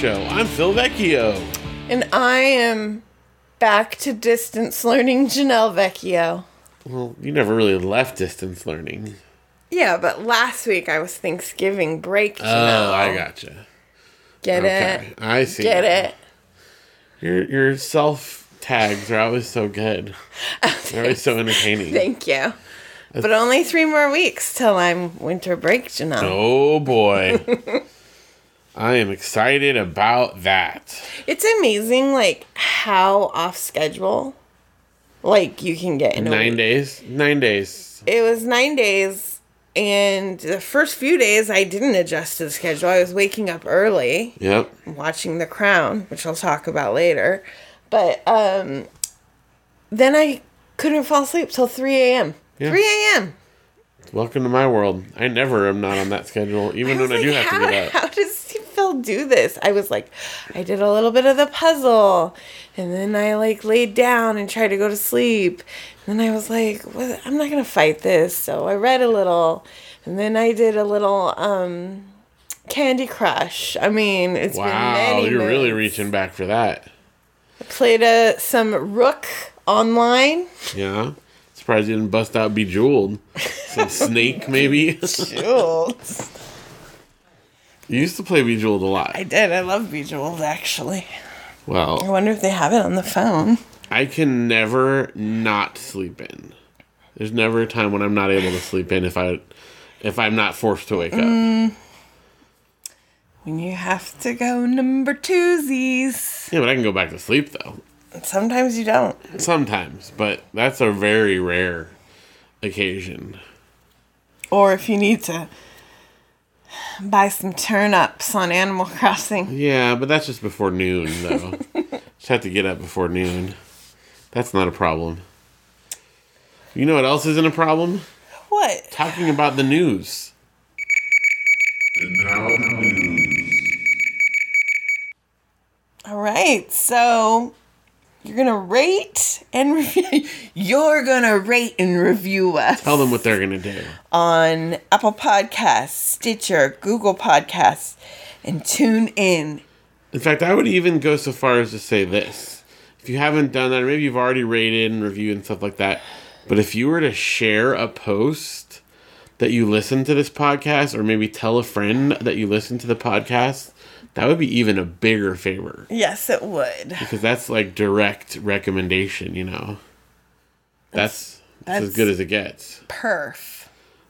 Show. I'm Phil Vecchio. And I am back to distance learning Janelle Vecchio. Well, you never really left distance learning. Yeah, but last week I was Thanksgiving break. Janelle. Oh, I gotcha. Get Okay, it? I see. Get it? Your your self tags are always so good. They're always so entertaining. Thank you. But only three more weeks till I'm winter break, Janelle. Oh boy. I am excited about that. It's amazing, like how off schedule, like you can get in a Nine days? Nine days. It was nine days, and the first few days I didn't adjust to the schedule. I was waking up early. Yep. watching The Crown, which I'll talk about later. But um, then I couldn't fall asleep till 3 a.m. Yeah. 3 a.m. Welcome to my world. I never am not on that schedule, even when was I do have to get up. How does Phil do this? I was like, I did a little bit of the puzzle, and then I like laid down and tried to go to sleep. And then I was like, what? I'm not gonna fight this. So I read a little, and then I did a little um, Candy Crush. I mean, it's been Wow, many. you're really reaching back for that. I played a, some Rook online. Yeah. Surprised you didn't bust out Bejeweled. Some Snake, maybe. Jules. You used to play Bejeweled a lot. I did. I love Bejeweled, actually. Well, I wonder if they have it on the phone. I can never not sleep in. There's never a time when I'm not able to sleep in if I if I'm not forced to wake up. Mm. When you have to go number twosies. Yeah, but I can go back to sleep though. Sometimes you don't. Sometimes, but that's a very rare occasion. Or if you need to buy some turnips on Animal Crossing. Yeah, but that's just before noon though. just have to get up before noon. That's not a problem. You know what else isn't a problem? What? Talking about the news. All right. So you're going to rate and review. You're to rate and review us. Tell them what they're gonna do. on Apple Podcasts, Stitcher, Google Podcasts, and tune in. In fact, I would even go so far as to say this. If you haven't done that, maybe you've already rated and reviewed and stuff like that, but if you were to share a post that you listen to this podcast, or maybe tell a friend that you listen to the podcast, that would be even a bigger favor. Yes, it would. Because that's like direct recommendation, you know? That's, that's, as good as it gets. Perf.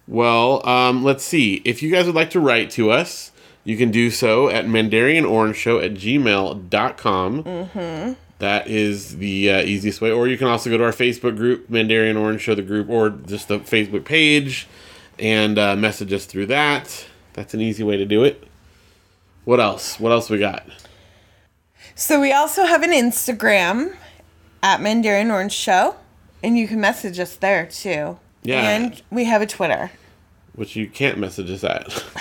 Well, um, let's see. If you guys would like to write to us, you can do so at mandarianorangeshow at gmail.com. Mm-hmm. That is the uh, easiest way. Or you can also go to our Facebook group, Mandarian Orange Show, the group, or just the Facebook page and uh, message us through that. That's an easy way to do it. What else? What else we got? So we also have an Instagram at Mandarian Orange Show, and you can message us there too. Yeah. And we have a Twitter. Which you can't message us at.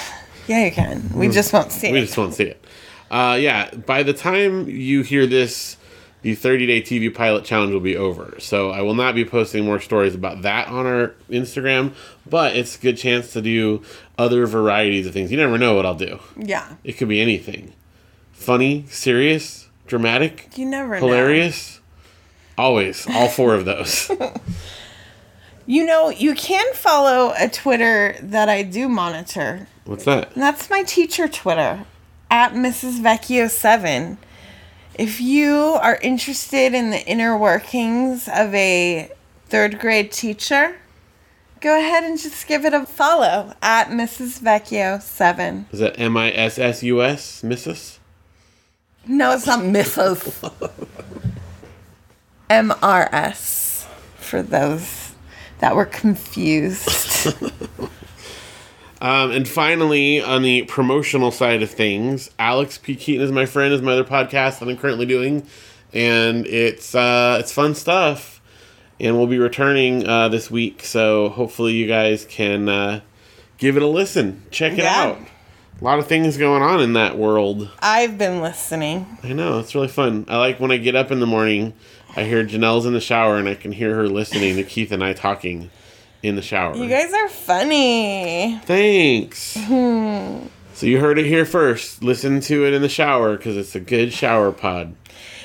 Yeah, you can. We just won't see we it. just won't see it. Uh, yeah, by the time you hear this, the 30 day TV pilot challenge will be over. So I will not be posting more stories about that on our Instagram, but it's a good chance to do other varieties of things. You never know what I'll do. Yeah. It could be anything funny, serious, dramatic, You never know. hilarious. Always, all four of those. You know, you can follow a Twitter that I do monitor. What's that? That's my teacher Twitter at Mrs. Vecchio7. If you are interested in the inner workings of a third grade teacher, go ahead and just give it a follow at Mrs. Vecchio7. Is that M I S S U S, Mrs.? No, it's not Mrs. MRS for those that were confused. Um, and finally, on the promotional side of things, Alex P. Keaton is my friend, is my other podcast that I'm currently doing, and it's uh, it's fun stuff. And we'll be returning uh, this week, so hopefully you guys can uh, give it a listen, check it Yeah. out. A lot of things going on in that world. I've been listening. I know it's really fun. I like when I get up in the morning, I hear Janelle's in the shower, and I can hear her listening to Keith and I talking in the shower. You guys are funny. Thanks. Hmm. So you heard it here first. Listen to it in the shower because it's a good shower pod.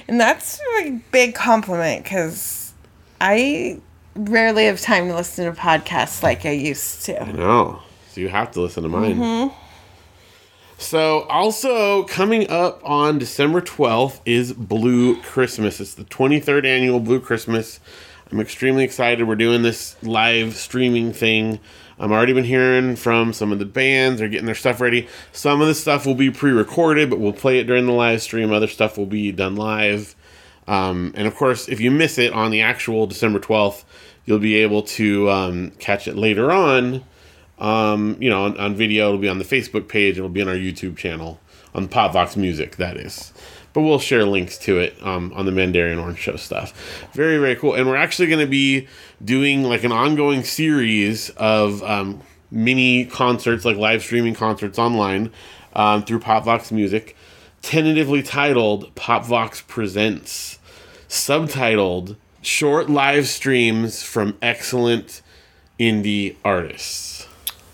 And that's a big compliment because I rarely have time to listen to podcasts like I used to. No, so you have to listen to mine. Mm-hmm. So, also coming up on December 12th is Blue Christmas. It's the 23rd annual Blue Christmas. I'm extremely excited. We're doing this live streaming thing. I'm already been hearing from some of the bands. They're getting their stuff ready. Some of the stuff will be pre recorded, but we'll play it during the live stream. Other stuff will be done live. Um, and of course, if you miss it on the actual December 12th, you'll be able to um, catch it later on um, you know, on, on video. It'll be on the Facebook page. It'll be on our YouTube channel on Popvox Music. That is, but we'll share links to it um, on the Mandarian Orange Show stuff. Very very cool. And we're actually going to be doing like an ongoing series of um, mini concerts, like live streaming concerts online um, through Popvox Music, tentatively titled Popvox Presents, subtitled Short Live Streams from Excellent Indie Artists.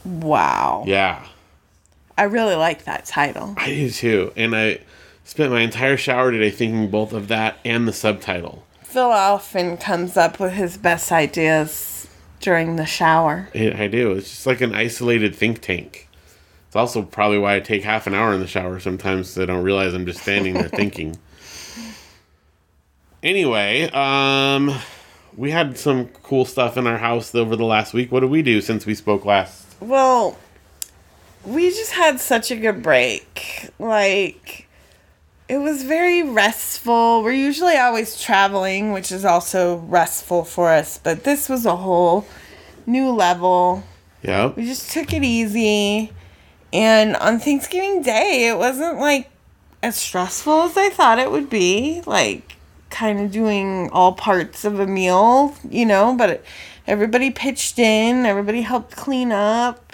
Wow. Yeah, I really like that title. I do too. And I spent my entire shower today thinking both of that and the subtitle. Phil often comes up with his best ideas during the shower. I do. It's just like an isolated think tank. It's also probably why I take half an hour in the shower sometimes 'cause I don't realize I'm just standing there thinking. Anyway, um, we had some cool stuff in our house over the last week. What did we do since we spoke last? Well, we just had such a good break. Like, it was very restful. We're usually always traveling, which is also restful for us, but this was a whole new level. Yep. We just took it easy. And on Thanksgiving Day, it wasn't like as stressful as I thought it would be. Like, kind of doing all parts of a meal, you know, but everybody pitched in, everybody helped clean up.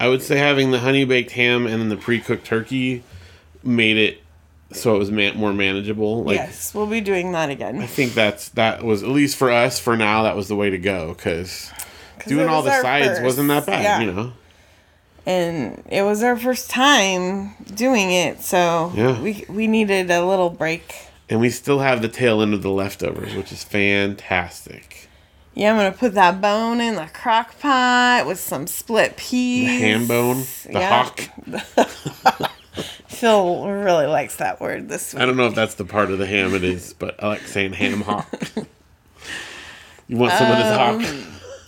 I would say having the honey baked ham and then the pre cooked turkey made it so it was man- more manageable. Like yes, we'll be doing that again. I think that's that was at least for us for now that was the way to go because doing all the sides first, wasn't that bad, yeah. you know. And it was our first time doing it, so Yeah. we we needed a little break. And we still have the tail end of the leftovers, which is fantastic. Yeah, I'm gonna put that bone in the crock pot with some split peas. The ham bone, the hock. Phil really likes that word this week. I don't know if that's the part of the ham it is, but I like saying ham hock. you want some Um, of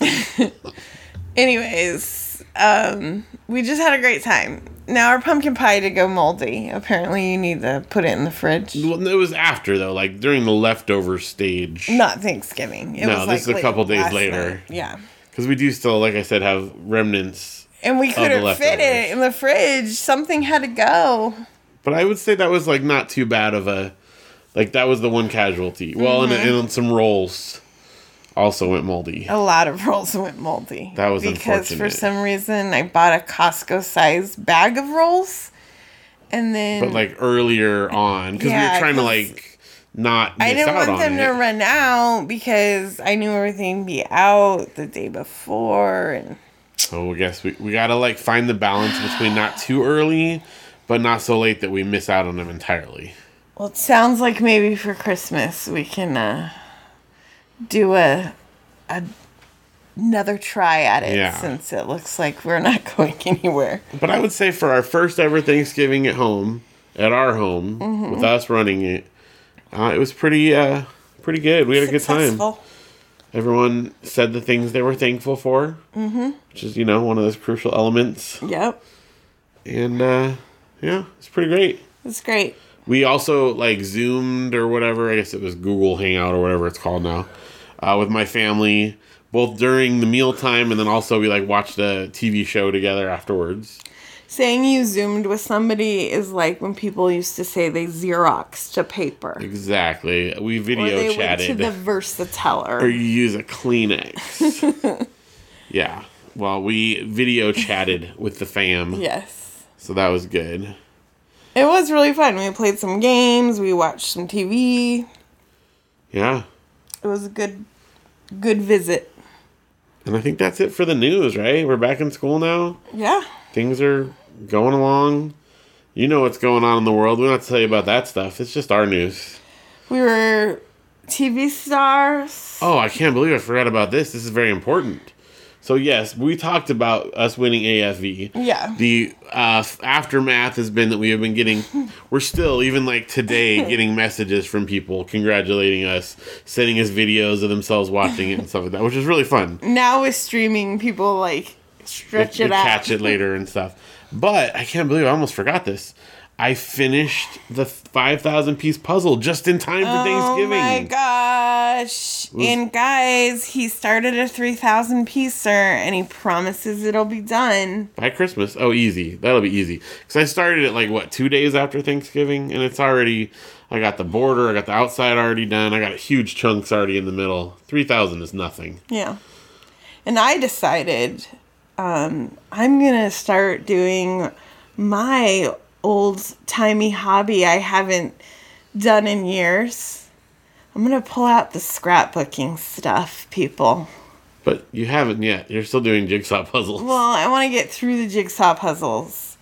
this hock? Anyways, um, we just had a great time. Now our pumpkin pie to go moldy. Apparently, you need to put it in the fridge. Well, it was after though, like during the leftover stage, Not Thanksgiving. It No, was this is a couple days later. night. Yeah. because we do still, like I said, have remnants. And we couldn't fit it in the fridge. Something had to go. But I would say that was like not too bad of a, like that was the one casualty. Well, and, Mm-hmm. and some rolls also went moldy. A lot of rolls went moldy. That was because for some reason I bought a Costco sized bag of rolls, and then but like earlier on because we Yeah, were trying to like not miss I didn't want them it. to run out because I knew everything would be out the day before, and so I guess we, we gotta like find the balance between not too early, but not so late that we miss out on them entirely. well, it sounds like maybe for Christmas we can uh, do a, a another try at it Yeah. since it looks like we're not going anywhere. But I would say for our first ever Thanksgiving at home, at our home, Mm-hmm. with us running it, uh, it was pretty uh, pretty good. We had a good time. Everyone said the things they were thankful for, mm-hmm. which is you know one of those crucial elements. Yep, And uh, yeah, it's pretty great. it's great. We also like zoomed or whatever. I guess it was Google Hangout or whatever it's called now, uh, with my family, both during the mealtime and then also we like watched a TV show together afterwards. Saying you zoomed with somebody is like when people used to say they xeroxed a paper. Exactly. We Or video they chatted. went to the Versateller. or you use a Kleenex. yeah. Well, we video chatted with the fam, yes. so that was good. It was really fun. We played some games, we watched some TV. Yeah. It was a good good visit. And I think that's it for the news, right? We're back in school now. Yeah. Things are going along. You know what's going on in the world. We don't have to tell you about that stuff. It's just our news. We were TV stars. Oh, I can't believe I forgot about this. This is very important. So yes, we talked about us winning AFV. Yeah. The uh, aftermath has been that we have been getting, we're still even like today getting messages from people congratulating us, sending us videos of themselves watching it and stuff like that, which is really fun. Now with streaming, people like stretch They it out. catch it later and stuff. But I can't believe I almost forgot this. I finished the 5,000 piece puzzle just in time for Oh Thanksgiving. Oh my gosh. And guys, he started a 3,000 piecer and he promises it'll be done. By Christmas. Oh, easy. That'll be easy. Because I started it like, what, two days after Thanksgiving? And it's already, I got the border, I got the outside already done, I got huge chunks already in the middle. 3,000 is nothing. Yeah. And I decided um, I'm going to start doing my old timey hobby I haven't done in years. I'm going to pull out the scrapbooking stuff, people. But you haven't yet. You're still doing jigsaw puzzles. Well, I want to get through the jigsaw puzzles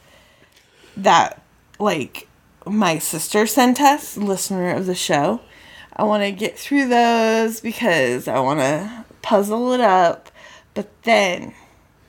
that, like, my sister sent us, listener of the show. I want to get through those because I want to puzzle it up. But then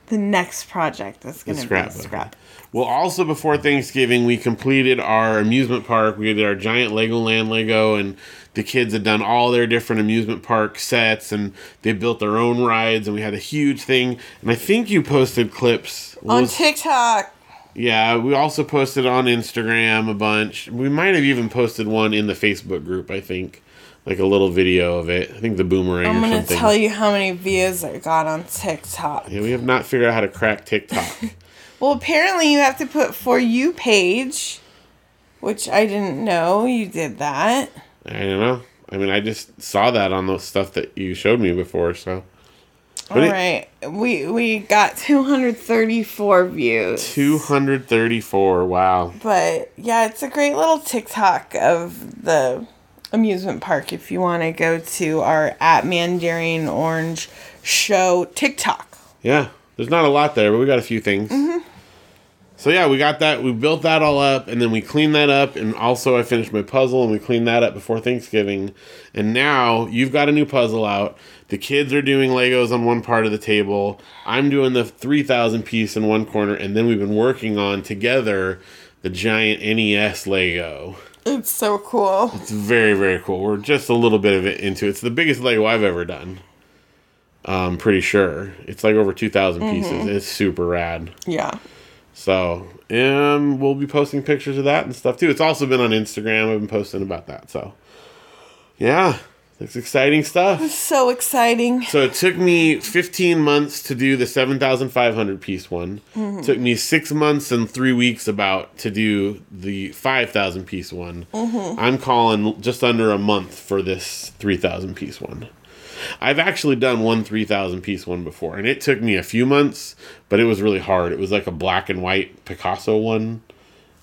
the next project is going to be scrap. Well, also before Thanksgiving, we completed our amusement park. We did our giant Legoland Lego, and the kids had done all their different amusement park sets, and they built their own rides, and we had a huge thing. And I think you posted clips. On was- TikTok. Yeah, we also posted on Instagram a bunch. We might have even posted one in the Facebook group, I think. Like a little video of it. I think the boomerang I'm going to something. tell you how many views I got on TikTok. yeah, we have not figured out how to crack TikTok. Well, apparently you have to put for you page, which I didn't know you did that. I don't know. I mean, I just saw that on the stuff that you showed me before, so. But All it- right, we we got 234 views. 234. Wow. But yeah, it's a great little TikTok of the amusement park. If you want to go to our at Mandarian Orange show TikTok. Yeah. There's not a lot there, but we got a few things. So yeah, we got that. We built that all up, and then we cleaned that up, and also I finished my puzzle, and we cleaned that up before Thanksgiving. And now you've got a new puzzle out. The kids are doing Legos on one part of the table. I'm doing the 3,000 piece in one corner, and then we've been working on together the giant NES Lego. It's so cool. It's very, very cool. We're just a little bit of it into it. It's the biggest Lego I've ever done. I'm pretty sure. It's like over 2,000 pieces. Mm-hmm. It's super rad. Yeah. So, and we'll be posting pictures of that and stuff too. It's also been on Instagram. I've been posting about that. So, yeah, it's exciting stuff. So exciting. So it took me 15 months to do the 7,500 piece one. Mm-hmm. Took me six months and three weeks about to do the 5,000 piece one. Mm-hmm. I'm calling just under a month for this 3,000 piece one. I've actually done one 3,000 piece one before, and it took me a few months, but it was really hard. It was like a black and white Picasso one,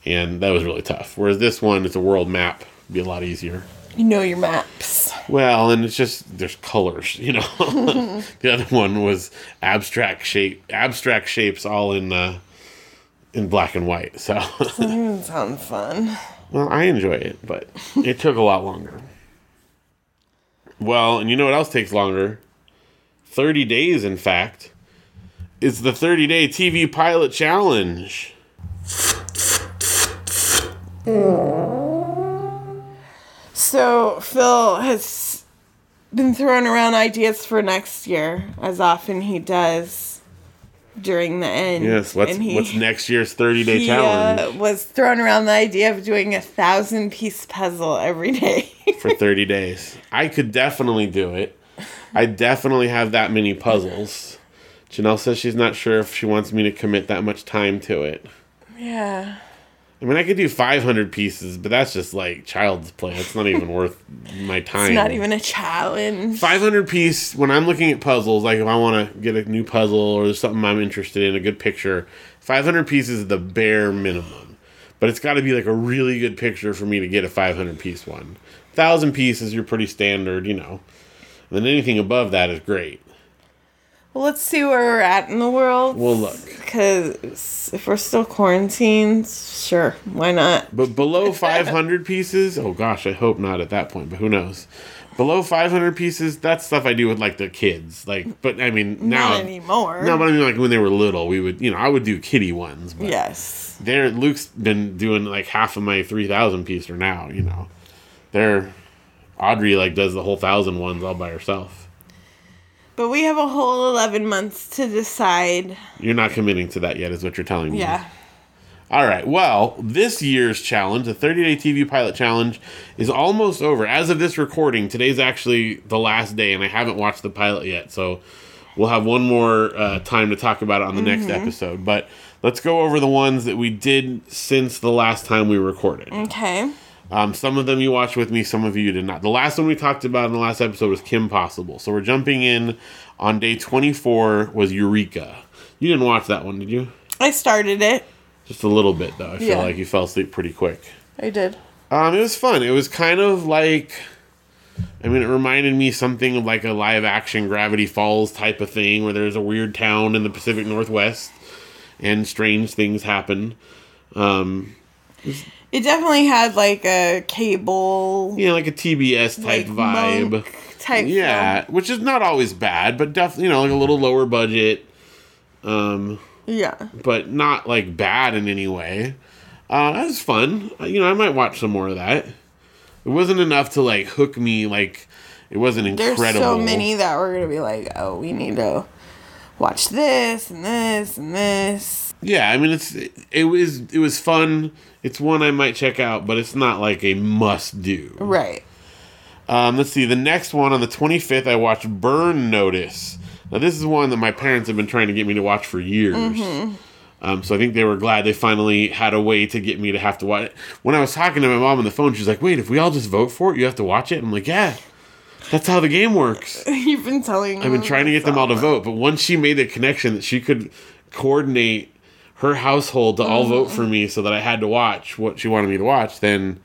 and that was really tough. Whereas this one, it's a world map, be a lot easier. You know your maps. Well, and it's just there's colors, you know. the other one was abstract shape, abstract shapes, all in uh, in black and white. So, sounds fun. well, I enjoy it, but it took a lot longer. Well, and you know what else takes longer? Thirty days, in fact. It's the 30 day TV pilot challenge. So Phil has been throwing around ideas for next year, as often he does during the end. Yes, what's And he- what's next year's 30 day he, challenge uh, was throwing around the idea of doing a thousand piece puzzle every day. for 30 days? I could definitely do it. I definitely have that many puzzles. Janelle says she's not sure if she wants me to commit that much time to it. yeah. I mean, I could do 500 pieces, but that's just like child's play. It's not even worth my time. It's not even a challenge. 500 piece when i'm looking at puzzles like if i want to get a new puzzle or there's something i'm interested in a good picture 500 pieces is the bare minimum but it's got to be like a really good picture for me to get a 500 piece one 1000 pieces you're pretty standard you know and then anything above that is great Well, let's see where we're at in the world. Well, look. Because if we're still quarantined, sure, why not? But below 500 pieces, oh gosh, I hope not at that point, but who knows? Below 500 pieces, that's stuff I do with like the kids. Like, but I mean, now. not anymore. No, but I mean, like when they were little, we would, you know, I would do kitty ones. But yes. There, Luke's been doing like half of my 3,000 piecer now, you know. They're. Audrey like does the whole thousand ones all by herself. But we have a whole 11 months to decide. You're not committing to that yet, is what you're telling me. Yeah. All right. Well, this year's challenge, the 30 day TV pilot challenge, is almost over. As of this recording, today's actually the last day, and I haven't watched the pilot yet. So we'll have one more uh, time to talk about it on the next episode. But let's go over the ones that we did since the last time we recorded. Okay. Um, some of them you watched with me, some of you did not. The last one we talked about in the last episode was Kim Possible. So we're jumping in on day 24 was Eureka. You didn't watch that one, did you? I started it. Just a little bit, though. I feel Yeah. like you fell asleep pretty quick. I did. Um, it was fun. It was kind of like, I mean, it reminded me something of like a live action Gravity Falls type of thing, where there's a weird town in the Pacific Northwest, and strange things happen. Um, It definitely had like a cable know, like a TBS type like vibe. type. Yeah, which is not always bad, but definitely you know like a little lower budget, um. Yeah. but not like bad in any way. Uh, that was fun. Uh, You know, I might watch some more of that. It wasn't enough to like hook me. Like it wasn't incredible. There's so many that we're gonna be like, oh, we need to watch this and this and this. Yeah, I mean it's it was it was fun. It's one I might check out, but it's not like a must do. Right. Um, let's see. The next one on the 25th, I watched Burn Notice. Now, this is one that my parents have been trying to get me to watch for years. Um, so I think they were glad they finally had a way to get me to have to watch it. When I was talking to my mom on the phone, she's like, "Wait, if we all just vote for it, you have to watch it." I'm like, "Yeah, that's how the game works." You've been telling. I've been trying to get them all to vote, but once she made the connection that she could coordinate her household to all vote for me, so that I had to watch what she wanted me to watch, then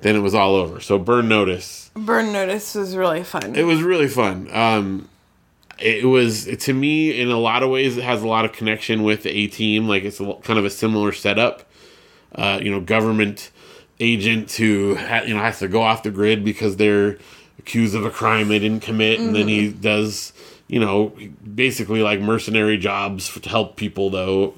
then it was all over. So Burn Notice. Burn Notice was really fun. It was really fun. Um, it was to me in a lot of ways it has a lot of connection with the A Team. Like it's a, kind of a similar setup. Uh, you know, government agent who ha- you know has to go off the grid because they're accused of a crime they didn't commit, and then he does you know basically like mercenary jobs to help people though.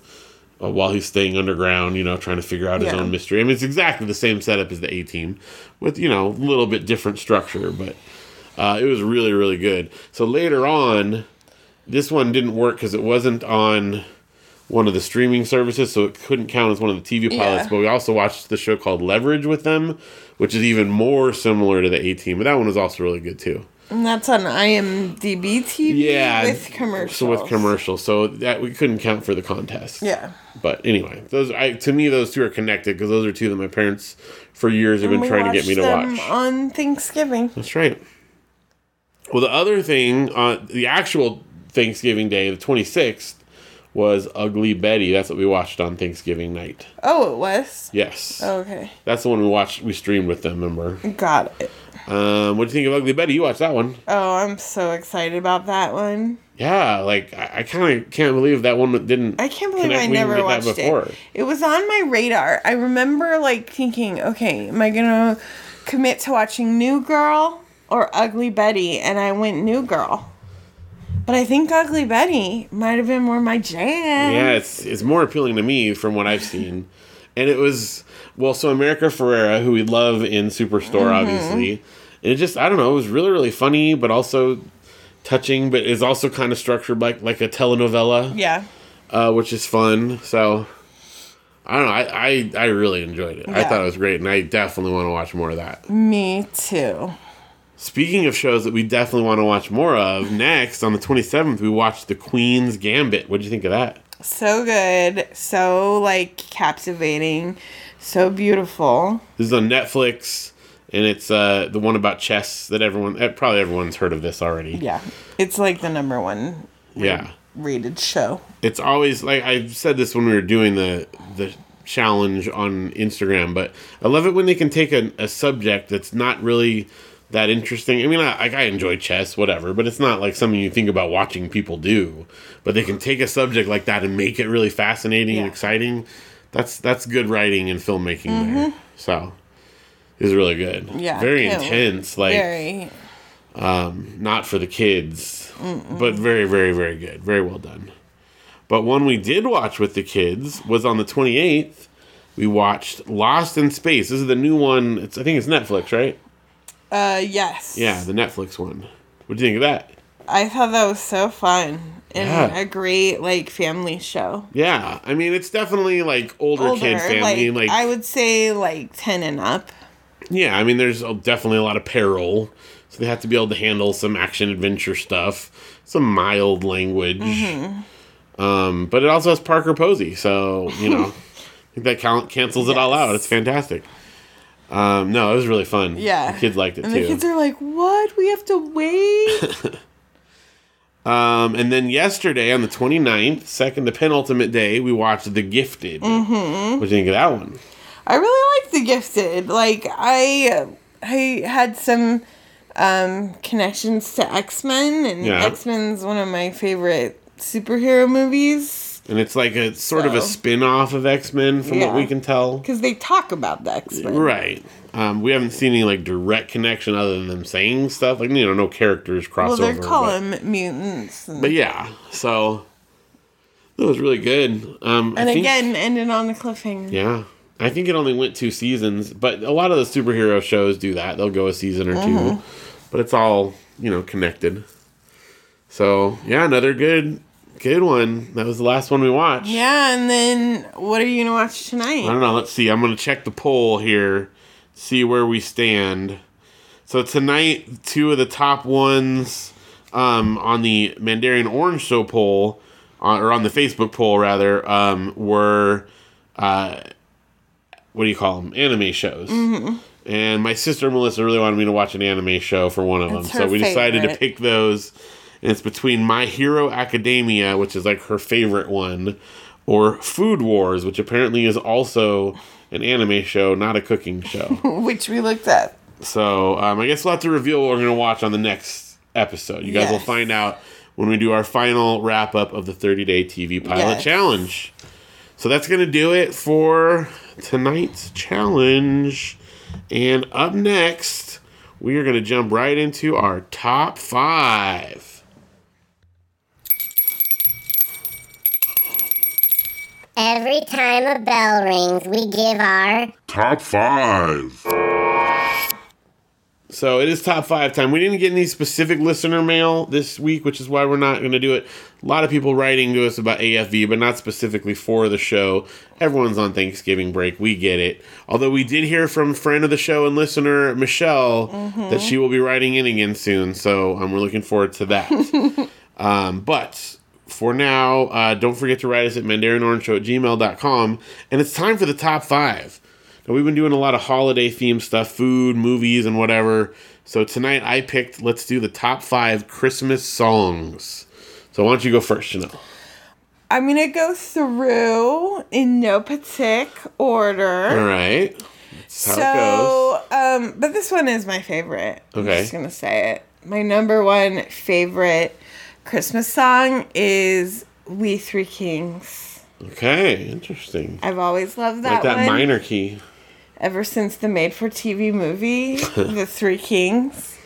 Uh, while he's staying underground, you know, trying to figure out his Yeah. own mystery. I mean, it's exactly the same setup as the A Team, with you know a little bit different structure, but uh, it was really, really good. So later on, this one didn't work because it wasn't on one of the streaming services, so it couldn't count as one of the TV pilots. Yeah. But we also watched the show called Leverage with them, which is even more similar to the A Team. But that one was also really good too. And that's on IMDb TV. Yeah, With commercials. So with commercials, so that we couldn't count for the contest. Yeah. But anyway, those I, to me those two are connected because those are two that my parents for years have been trying to get me to them watch. on Thanksgiving. That's right. Well, the other thing, uh, the actual Thanksgiving Day, the 26th, was Ugly Betty. That's what we watched on Thanksgiving night. Oh, it was. Yes. Okay, That's the one we watched, we streamed with them, remember? got it. Um, what do you think of Ugly Betty? You watched that one. Oh, I'm so excited about that one. Yeah, like, I, I kind of can't believe that one didn't. I can't believe I never watched before. it. It was on my radar. I remember like thinking, okay, am I gonna commit to watching New Girl or Ugly Betty? And I went New Girl. But I think Ugly Betty might have been more my jam. Yeah, it's it's more appealing to me from what I've seen, and it was well. So America Ferrera, who we love in Superstore, obviously, and it just I don't know, it was really really funny, but also touching, but is also kind of structured like like a telenovela, Yeah. uh, which is fun. So I don't know, I I, I really enjoyed it. I thought it was great, and I definitely want to watch more of that. Me too. Speaking of shows that we definitely want to watch more of, next on the twenty seventh, we watched The Queen's Gambit. What would you think of that? So good. So like captivating. So beautiful. This is on Netflix, and it's uh, the one about chess that everyone, eh, probably everyone's heard of this already. Yeah. It's like the number one Yeah. rated show. It's always like I said this when we were doing the the challenge on Instagram, but I love it when they can take a, a subject that's not really that interesting. I mean, I, I enjoy chess, whatever, but it's not like something you think about watching people do. But they can take a subject like that and make it really fascinating and exciting. That's that's good writing and filmmaking there. So it's really good. Mm-hmm. Yeah, very can't intense. Like Very. Um, not for the kids, but very, very, very good. Very well done. But one we did watch with the kids was on the 28th. We watched Lost in Space. This is the new one. It's I think it's Netflix, right? Uh, yes. Yeah, the Netflix one. What do you think of that? I thought that was so fun and Yeah. a great like family show. Yeah, I mean it's definitely like older, Older, kid family. Like, I would say like ten and up. yeah, I mean there's definitely a lot of peril, so they have to be able to handle some action adventure stuff, some mild language. Um, but it also has Parker Posey, so you know, I think that count cancels it all out. It's fantastic. Um, no, it was really fun. Yeah. the kids liked it And too. the kids are like, "What? We have to wait." Um, and then yesterday on the 29th, second to penultimate day, we watched The Gifted. Mm-hmm. What do you think of that one? I really liked The Gifted. Like I, I had some um, connections to X Men, and Yeah. X Men's one of my favorite superhero movies And it's like a sort of a So- spin off of X Men from what we can tell. because they talk about the X Men. Right. Um, we haven't seen any like direct connection other than them saying stuff. Like, you know, no characters crossover. Well, they're calling them mutants, and, But yeah, so that was really good. Um, I and think, again ended on a cliffhanger. yeah, I think it only went two seasons, but a lot of the superhero shows do that. They'll go a season or Mm-hmm. two, but it's all you know connected. So yeah, another good, good one. That was the last one we watched. Yeah, and then what are you gonna watch tonight? I don't know. Let's see. I'm gonna check the poll here, see where we stand. So tonight, two of the top ones um, on the Mandarian Orange Show poll, uh, or on the Facebook poll rather, um, were uh, what do you call them? Anime shows. Mm-hmm. And my sister Melissa really wanted me to watch an anime show for one of That's them, so we decided to pick those. And it's between My Hero Academia, which is like her favorite one, or Food Wars, which apparently is also an anime show, not a cooking show. Which we looked at. so um, I guess we'll have to reveal what we're going to watch on the next episode. You guys will find out when we do our final wrap up of the 30 day TV pilot Yes. challenge. So that's going to do it for tonight's challenge. And up next, we are going to jump right into our top five. Every time a bell rings, we give our Top 5. So it is top five time. We didn't get any specific listener mail this week, which is why we're not going to do it. A lot of people writing to us about AFV, but not specifically for the show. Everyone's on Thanksgiving break. We get it. Although we did hear from friend of the show and listener Michelle that she will be writing in again soon. So um, we're looking forward to that. um, but for now, uh, don't forget to write us at mandarianorangeshow at gmail.com. And it's time for the top five. Now, we've been doing a lot of holiday themed stuff, food, movies, and whatever. So tonight I picked, let's do the top five Christmas songs. So why don't you go first, Janelle? I'm gonna go through in no particular order. All right. That's how it So, um, but this one is my favorite. Okay. I'm just gonna say it. My number one favorite Christmas song is "We Three Kings." Okay, interesting. I've always loved that, like that one. minor key. ever since the made-for-TV movie, The Three Kings.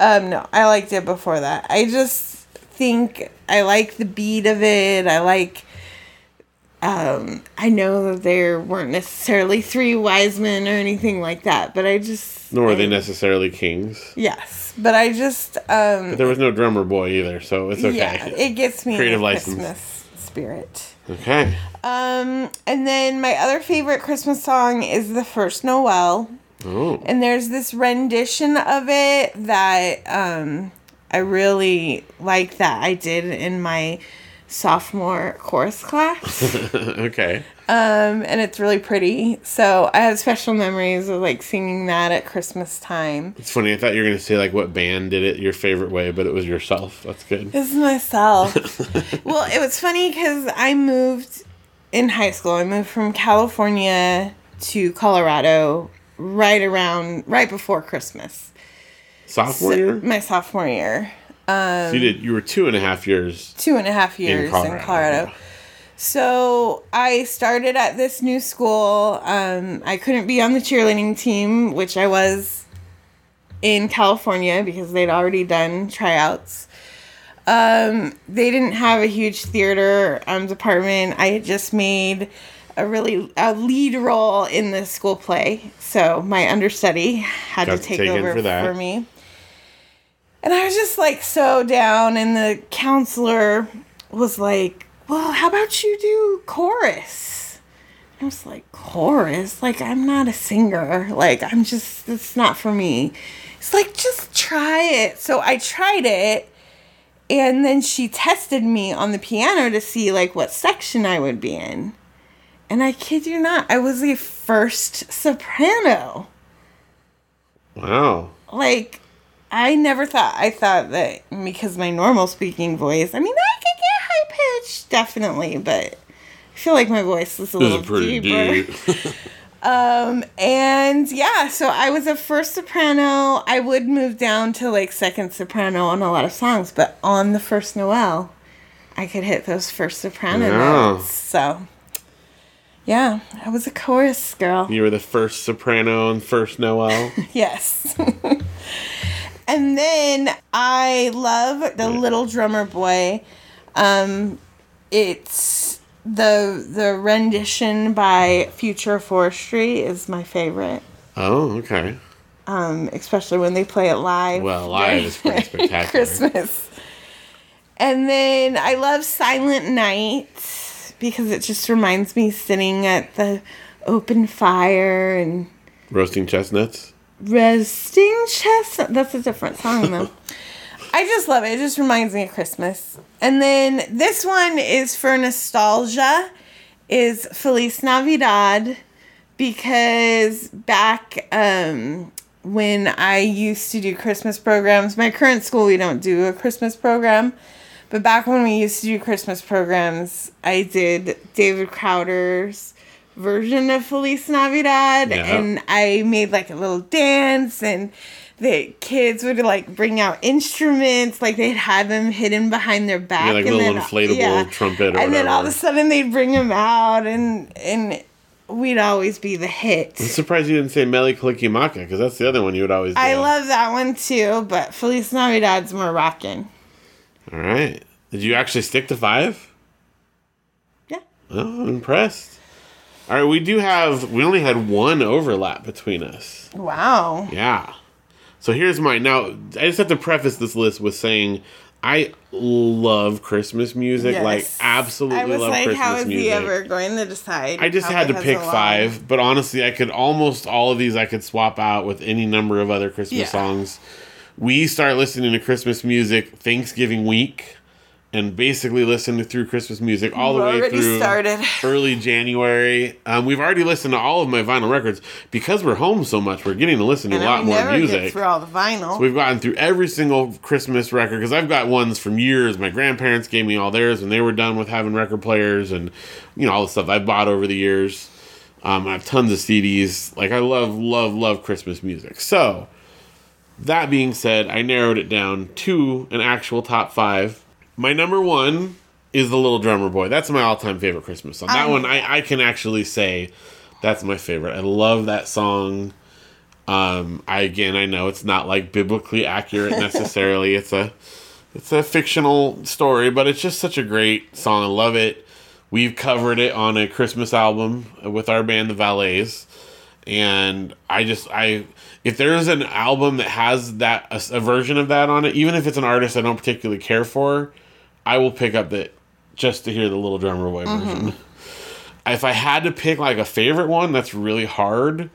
Um, no, I liked it before that. I just think I like the beat of it. I like. Um, I know that there weren't necessarily three wise men or anything like that, but I just Nor are they necessarily kings. Yes, but I just um, But there was no drummer boy either, so it's okay. yeah, it gets me Creative in the license. Christmas spirit. okay. Um, and then my other favorite Christmas song is the first Noel. Oh. And there's this rendition of it that um, I really like that I did in my sophomore chorus class. okay. um, and it's really pretty. So I have special memories of like singing that at Christmas time. It's funny. I thought you were going to say, like, what band did it your favorite way, but it was yourself. That's good. This is myself. well, it was funny because I moved in high school. I moved from California to Colorado right around, right before Christmas. Sophomore year? my sophomore year. So you did. You were two and a half years. two and a half years in Colorado, Colorado. So I started at this new school. Um, I couldn't be on the cheerleading team, which I was in California because they'd already done tryouts. Um, they didn't have a huge theater um, department. I had just made a really a lead role in the school play, so my understudy had Got to to take take over for for me. And I was just like so down, and the counselor was like, Well, how about you do chorus? I was like, Chorus? Like, I'm not a singer. Like, I'm just, it's not for me. It's like, just try it. So I tried it, and then she tested me on the piano to see, like, what section I would be in. And I kid you not, I was a first soprano Wow. like I never thought I thought that because my normal speaking voice, I mean I could get high pitched definitely, but I feel like my voice is a This little is pretty deeper. deep. Um and yeah, so I was a first soprano. I would move down to like second soprano on a lot of songs, but on the first Noel, I could hit those first soprano Wow. notes. So yeah, I was a chorus girl. you were the first soprano and first Noel. Yes. And then I love the Little Drummer Boy. Um, it's the the rendition by Future Forestry is my favorite. oh, okay. Um, especially when they play it live. Well, live is pretty spectacular. Christmas. And then I love Silent Night because it just reminds me sitting at the open fire and Roasting chestnuts. Resting chestnut. That's a different song though. I just love it. It just reminds me of Christmas. And then this one is for nostalgia. Is Feliz Navidad because back um, when I used to do Christmas programs, my current school we don't do a Christmas program, but back when we used to do Christmas programs, I did David Crowder's version of Feliz Navidad Yeah. and I made like a little dance and the kids would like bring out instruments like they'd have them hidden behind their back Yeah, like a and little then, inflatable trumpet or and then all of a sudden they'd bring them out and and we'd always be the hit I'm surprised you didn't say Mele Kalikimaka because that's the other one you would always do. I love that one too but Feliz Navidad's more rocking. All right. Did you actually stick to five? yeah Oh, I'm impressed. All right, we do have. We only had one overlap between us. wow Yeah. So here's mine. Now, I just have to preface this list with saying I love Christmas music. Like, absolutely I was love like Christmas how is music. he ever going to decide I just had to pick five, but honestly, I could almost all of these I could swap out with any number of other Christmas Yeah. songs. We start listening to Christmas music Thanksgiving week, and basically listen through Christmas music all the way through started. early January. Um, we've already listened to all of my vinyl records because we're home so much. We're getting to listen to and a lot more music. through all the vinyl We've gotten through every single Christmas record because I've got ones from years. My grandparents gave me all theirs when they were done with having record players and you know all the stuff I bought over the years. Um, I have tons of CDs. Like I love, love, love Christmas music. So that being said, I narrowed it down to an actual top five. My number one is the Little Drummer Boy. That's my all-time favorite Christmas song. That I'm- one I, I can actually say that's my favorite. I love that song. Um, I again, I know it's not like biblically accurate necessarily. it's a, it's a fictional story, but it's just such a great song. I love it. We've covered it on a Christmas album with our band, the Valets, and I just I if there's an album that has that a, a version of that on it, even if it's an artist I don't particularly care for, I will pick up it just to hear the Little Drummer Boy mm-hmm. version. If I had to pick like a favorite one, that's really hard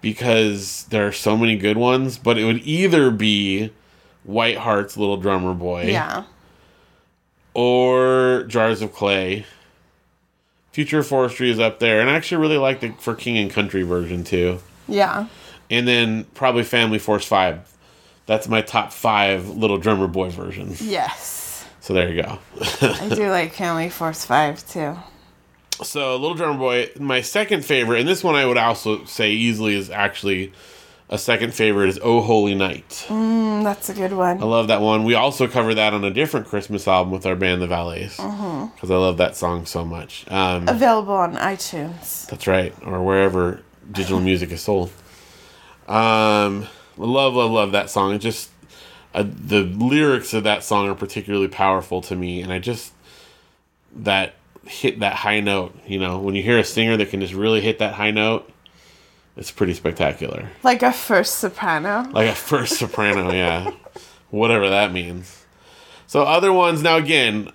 because there are so many good ones, but it would either be White Heart's Little Drummer Boy yeah or Jars of Clay. Future Forestry is up there, and I actually really like the for King and Country version too. yeah And then probably Family Force Five. That's my top five Little Drummer Boy versions. yes So there you go. I do like Family Force 5 too so Little Drummer Boy, my second favorite, and this one I would also say easily is actually a second favorite is "Oh Holy Night." Mm, that's a good one. I love that one. We also cover that on a different Christmas album with our band, The Valets, because I love that song so much. Um, Available on iTunes. That's right, or wherever digital music is sold. Um, love, love, love that song. It just uh, the lyrics of that song are particularly powerful to me, and I just that hit that high note. You know, when you hear a singer that can just really hit that high note, it's pretty spectacular. Like a first soprano. Like a first soprano, yeah, whatever that means. So other ones now again,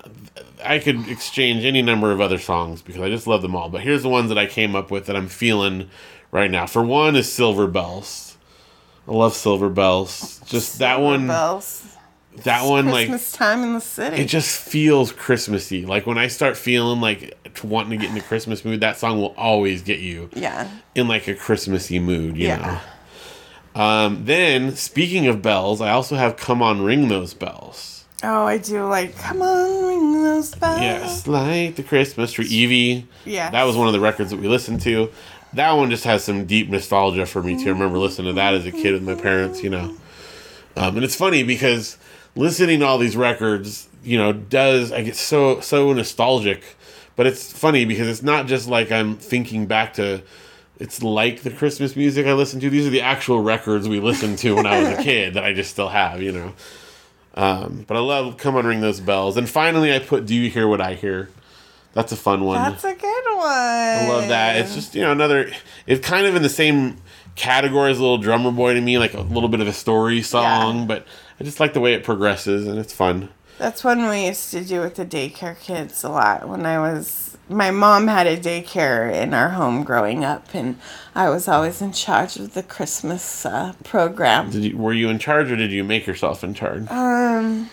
I could exchange any number of other songs because I just love them all. But here's the ones that I came up with that I'm feeling right now. For one is Silver Bells. I love Silver Bells. Just that one. Bells. That one, like Christmas time in the city. it just feels Christmassy. Like when I start feeling like wanting to get in the Christmas mood, that song will always get you yeah. in like a Christmassy mood, you Yeah. know. Um, then speaking of bells, I also have "Come On, Ring Those Bells." Oh, I do like, come on, ring those bells. Yes, like the Christmas tree. Evie. Yeah. That was one of the records that we listened to. That one just has some deep nostalgia for me too. I remember listening to that as a kid with my parents, you know. Um, and it's funny because listening to all these records, you know, does I get so so nostalgic. But it's funny because it's not just like I'm thinking back to it's like the Christmas music I listen to. These are the actual records we listened to when I was a kid that I just still have, you know. Um, but I love Come On Ring Those Bells. And finally I put Do You Hear What I Hear? That's a fun one. That's a good one. I love that. It's just, you know, another it's kind of in the same category as Little Drummer Boy to me, like a little bit of a story song, Yeah. but I just like the way it progresses and it's fun. That's one we used to do with the daycare kids a lot when I was. My mom had a daycare in our home growing up, and I was always in charge of the Christmas uh, program. Did you, were you in charge or did you make yourself in charge? Um,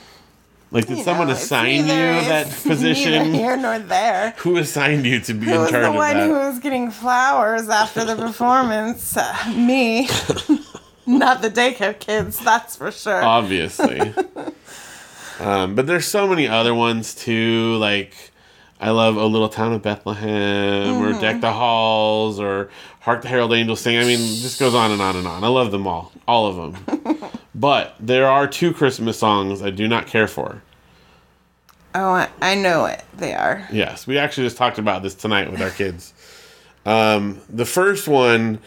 Like did you someone know, assign you that position? Here nor there. Who assigned you to be Who in charge the of one that? who was getting flowers after the performance? Uh, me. Not the daycare kids, that's for sure. obviously. um, but there's so many other ones too. Like I love "O Little Town of Bethlehem" or Mm-hmm. "Deck the Halls" or "Hark the Herald Angels Sing." I mean, it just goes on and on and on. I love them all, all of them. but there are two Christmas songs I do not care for. oh, I, know it. They are. Yes, we actually just talked about this tonight with our kids. Um, the first one,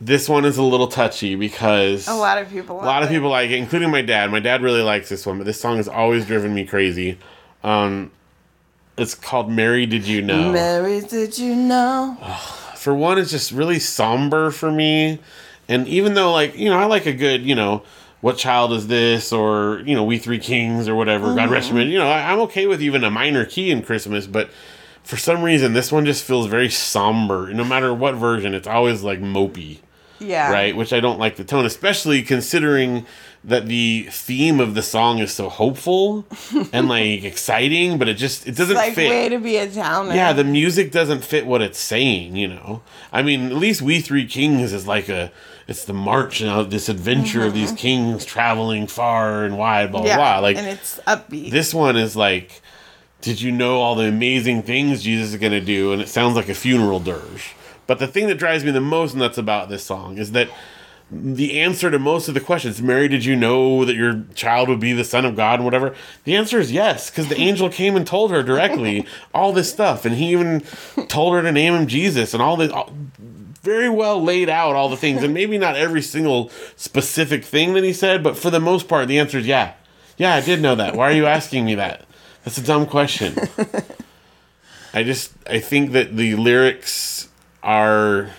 this one is a little touchy because A lot of people. A lot of people like it, including my dad. My dad really likes this one, but this song has always driven me crazy. Um, it's called "Mary Did You Know." Mary, did you know? for one, it's just really somber for me, and even though like you know I like a good you know what child is this or you know we three kings or whatever God mm-hmm. rest him you know I, I'm okay with even a minor key in Christmas, but for some reason this one just feels very somber. No matter what version, it's always like mopey. Yeah. right? Which I don't like the tone, especially considering that the theme of the song is so hopeful and like exciting, but it just it doesn't Like fit. way to be a downer. yeah, the music doesn't fit what it's saying, you know. I mean, at least We Three Kings is like a it's the march of this adventure of these kings traveling far and wide, blah blah Mm-hmm. yeah. blah. Like and it's upbeat. this one is like, did you know all the amazing things Jesus is going to do? And it sounds like a funeral dirge. But the thing that drives me the most nuts about this song is that the answer to most of the questions, Mary, did you know that your child would be the son of God and whatever? The answer is yes, because the angel came and told her directly all this stuff. And he even told her to name him Jesus and all this. All, very well laid out all the things, and maybe not every single specific thing that he said, but for the most part, the answer is yeah. Yeah, I did know that. Why are you asking me that? That's a dumb question. I just I think that the lyrics are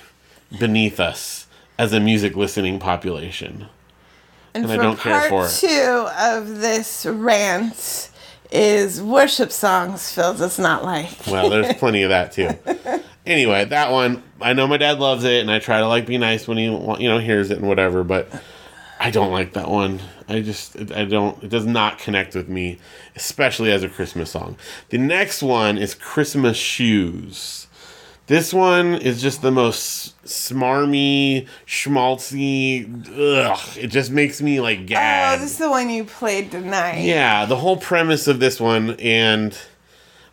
beneath us as a music listening population. and and I don't care for it. two of this rant is worship songs Phil does not like. Well, there's plenty of that too. Anyway, that one I know my dad loves it, and I try to like be nice when he you know hears it and whatever. But I don't like that one. I just I don't. It does not connect with me, especially as a Christmas song. The next one is Christmas Shoes. This one is just the most smarmy, schmaltzy. Ugh! It just makes me like oh, gag. Oh, this is the one you played tonight. Yeah, the whole premise of this one, and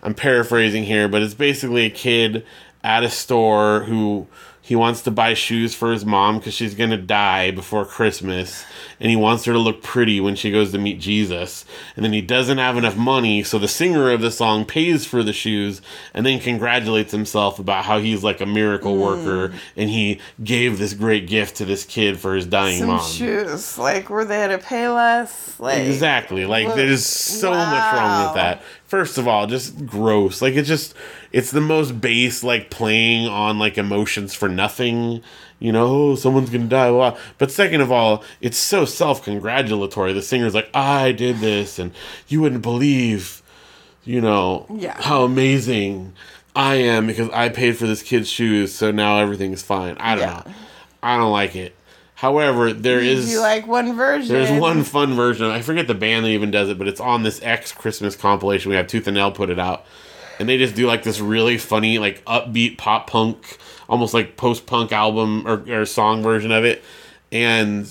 I'm paraphrasing here, but it's basically a kid at a store who he wants to buy shoes for his mom because she's gonna die before Christmas, and he wants her to look pretty when she goes to meet Jesus. And then he doesn't have enough money, so the singer of the song pays for the shoes and then congratulates himself about how he's like a miracle Mm. worker and he gave this great gift to this kid for his dying Some mom. shoes. Like, were they to pay less? Like, Exactly. Like Look, there's so much wrong with that. First of all, just gross. Like it's just it's the most base like playing on like emotions for nothing. You know, oh, someone's gonna die. Blah. But second of all, it's so self-congratulatory. The singer's like, I did this, and you wouldn't believe, you know, Yeah. how amazing I am because I paid for this kid's shoes, so now everything's fine. I don't Yeah. know. I don't like it. However, there is you like one version. there's one fun version. I forget the band that even does it, but it's on this X Christmas compilation. We have Tooth and Nail put it out, and they just do like this really funny, like upbeat pop punk, almost like post punk album or, or song version of it. And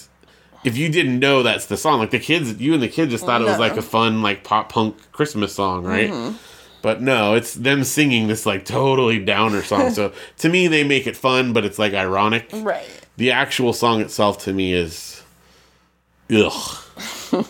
if you didn't know that's the song, like the kids, you and the kids just thought it was like a fun like pop punk Christmas song, right? Mm-hmm. But no, it's them singing this like totally downer song. so to me, they make it fun, but it's like ironic Right. The actual song itself to me is ugh.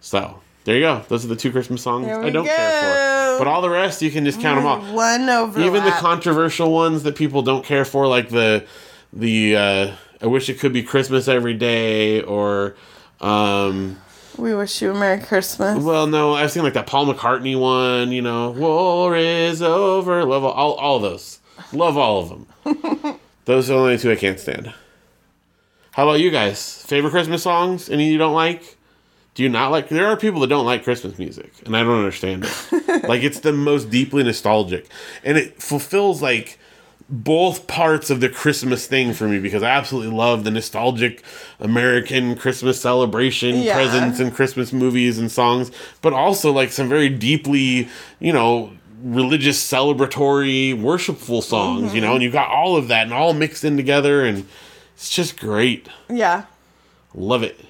so there you go. Those are the two Christmas songs I don't care for. But all the rest you can just count them off. One overlap. Even the controversial ones that people don't care for, like the the uh, I wish it could be Christmas every day, or um, we wish you a Merry Christmas. well, no, I've seen like that Paul McCartney one. You know, war is over. Love all all those. Love all of them. those are the only two I can't stand. How about you guys? Favorite Christmas songs? Any you don't like? Do you not like? There are people that don't like Christmas music, and I don't understand it. like it's the most deeply nostalgic, and it fulfills like both parts of the Christmas thing for me because I absolutely love the nostalgic American Christmas celebration, Yeah. presents and Christmas movies and songs, but also like some very deeply, you know, religious, celebratory, worshipful songs, you mm-hmm. know, and you got all of that and all mixed in together, and it's just great. yeah. Love it.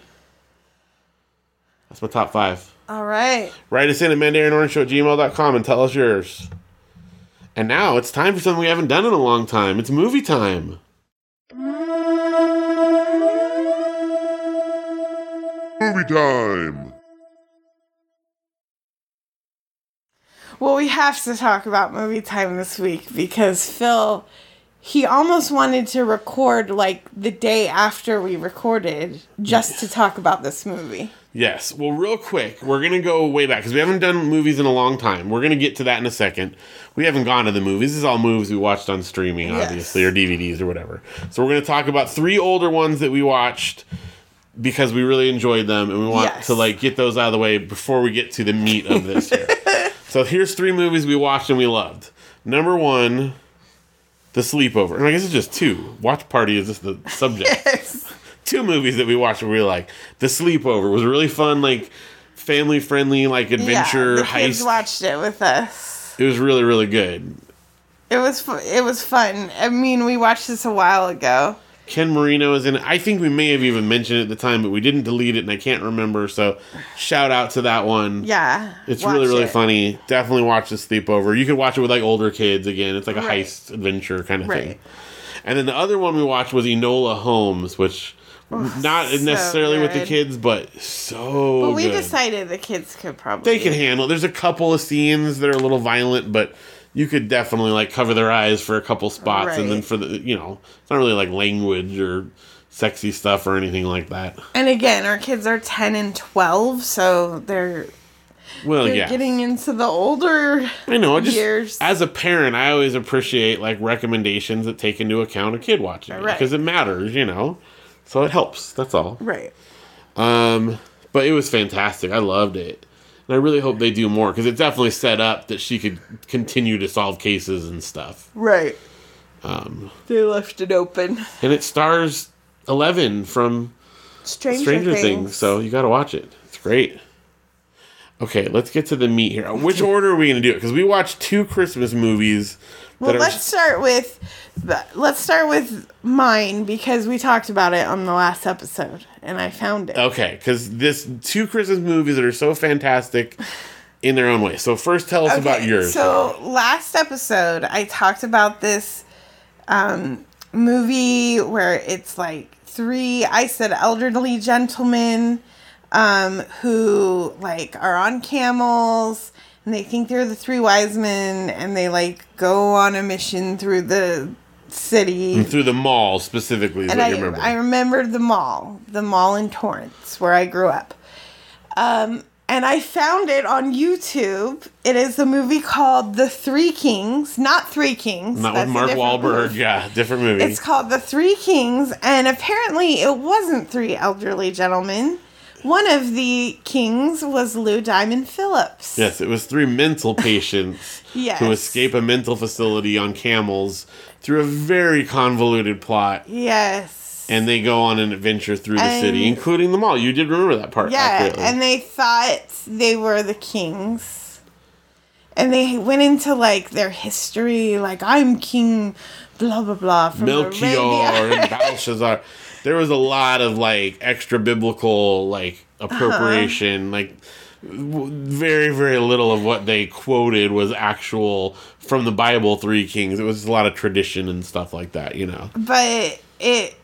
That's my top five. All right. Write us in at mandarianorangeshow at gmail.com and tell us yours. And now it's time for something we haven't done in a long time. It's movie time. Movie time. Well, we have to talk about movie time this week because Phil, he almost wanted to record like the day after we recorded just to talk about this movie. Yes. Well, real quick, we're going to go way back because we haven't done movies in a long time. We're going to get to that in a second. We haven't gone to the movies. This is all movies we watched on streaming, Yes. obviously, or DVDs or whatever. So we're going to talk about three older ones that we watched because we really enjoyed them and we want Yes. to like get those out of the way before we get to the meat of this here. so here's three movies we watched and we loved. Number one, The Sleepover. And I guess it's just two. Watch Party is just the subject yes. two movies that we watched we were like The Sleepover was really fun, like family friendly, like adventure yeah, the kids heist. watched it with us. It was really really good. It was it was fun. I mean, we watched this a while ago. Ken Marino is in it. I think we may have even mentioned it at the time, but we didn't delete it, and I can't remember. So shout out to that one. Yeah, It's really really it. funny. Definitely watch The Sleepover. You can watch it with like older kids again. It's like a Right. heist adventure kind of thing. And then the other one we watched was Enola Holmes, which not so necessarily with the kids, but so But we good. decided the kids could probably. they can handle. There's a couple of scenes that are a little violent, but you could definitely like cover their eyes for a couple spots, and then for the you know, it's not really like language or sexy stuff or anything like that. And again, our kids are ten and twelve, so they're Well, they're yeah, getting into the older. I know. Just years. as a parent, I always appreciate like recommendations that take into account a kid watching Right. because it matters, you know. So it helps. That's all. Right. Um, but it was fantastic. I loved it. And I really hope they do more because it definitely set up that she could continue to solve cases and stuff. Right. Um, They left it open. and it stars Eleven from Stranger, Stranger Things. Things. so you got to watch it. It's great. Okay, let's get to the meat here. Which order are we going to do it? Because we watched two Christmas movies. Well, let's start with let's start with mine because we talked about it on the last episode and I found it. Okay, because this two Christmas movies that are so fantastic in their own way. So first, tell us about yours. So last episode, I talked about this um, movie where it's like three I said elderly gentlemen um who like are on camels and they think they're the three wise men and they like go on a mission through the city. Through the mall specifically and I, you remember. I remembered the mall, the mall in Torrance where I grew up. Um, and I found it on YouTube. It is a movie called The Three Kings, not Three Kings. Not with Mark Wahlberg. movie. Yeah, different movie. It's called The Three Kings, and apparently it wasn't three elderly gentlemen. One of the kings was Lou Diamond Phillips. yes, it was three mental patients Yes. who escape a mental facility on camels through a very convoluted plot. Yes. And they go on an adventure through the city, including the mall. You did remember that part. Yeah, accurately. and they thought they were the kings. And they went into like their history, like I'm king, blah blah blah from Melchior and Belshazzar. There was a lot of like extra biblical like uh-huh. appropriation, like very very little of what they quoted was actual from the Bible. Three Kings. It was a lot of tradition and stuff like that. You know. but it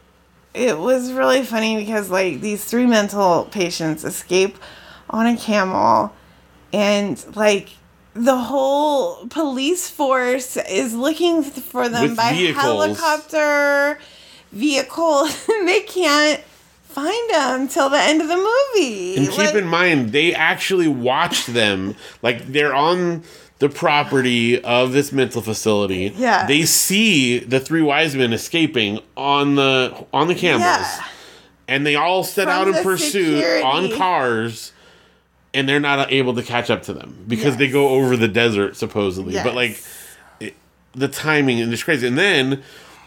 it was really funny because like these three mental patients escape on a camel and like the whole police force is looking for them With by vehicles. helicopter vehicle they can't find them till the end of the movie And keep Like- in mind, they actually watched them. Like they're on the property of this mental facility. Yeah. They see the three wise men escaping on the on the camels. yeah and they all set From out in pursuit security. on cars and they're not able to catch up to them because they go over the desert supposedly but like it, the timing and it's crazy and then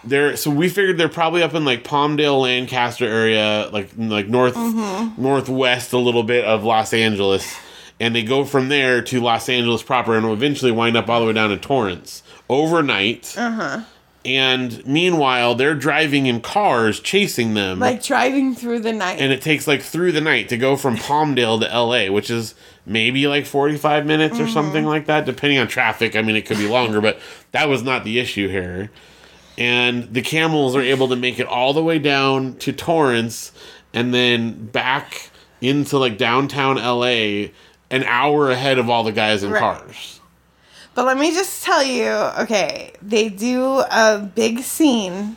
they're so we figured they're probably up in like Palmdale Lancaster area like like north Mm-hmm. northwest a little bit of Los Angeles and they go from there to Los Angeles proper and will eventually wind up all the way down to Torrance overnight Uh-huh. and meanwhile they're driving in cars chasing them like driving through the night and it takes like through the night to go from Palmdale to LA, which is maybe like 45 minutes or something like that, depending on traffic. I mean, it could be longer, but that was not the issue here. And the camels are able to make it all the way down to Torrance and then back into like downtown LA an hour ahead of all the guys in Right. cars. But let me just tell you, okay, they do a big scene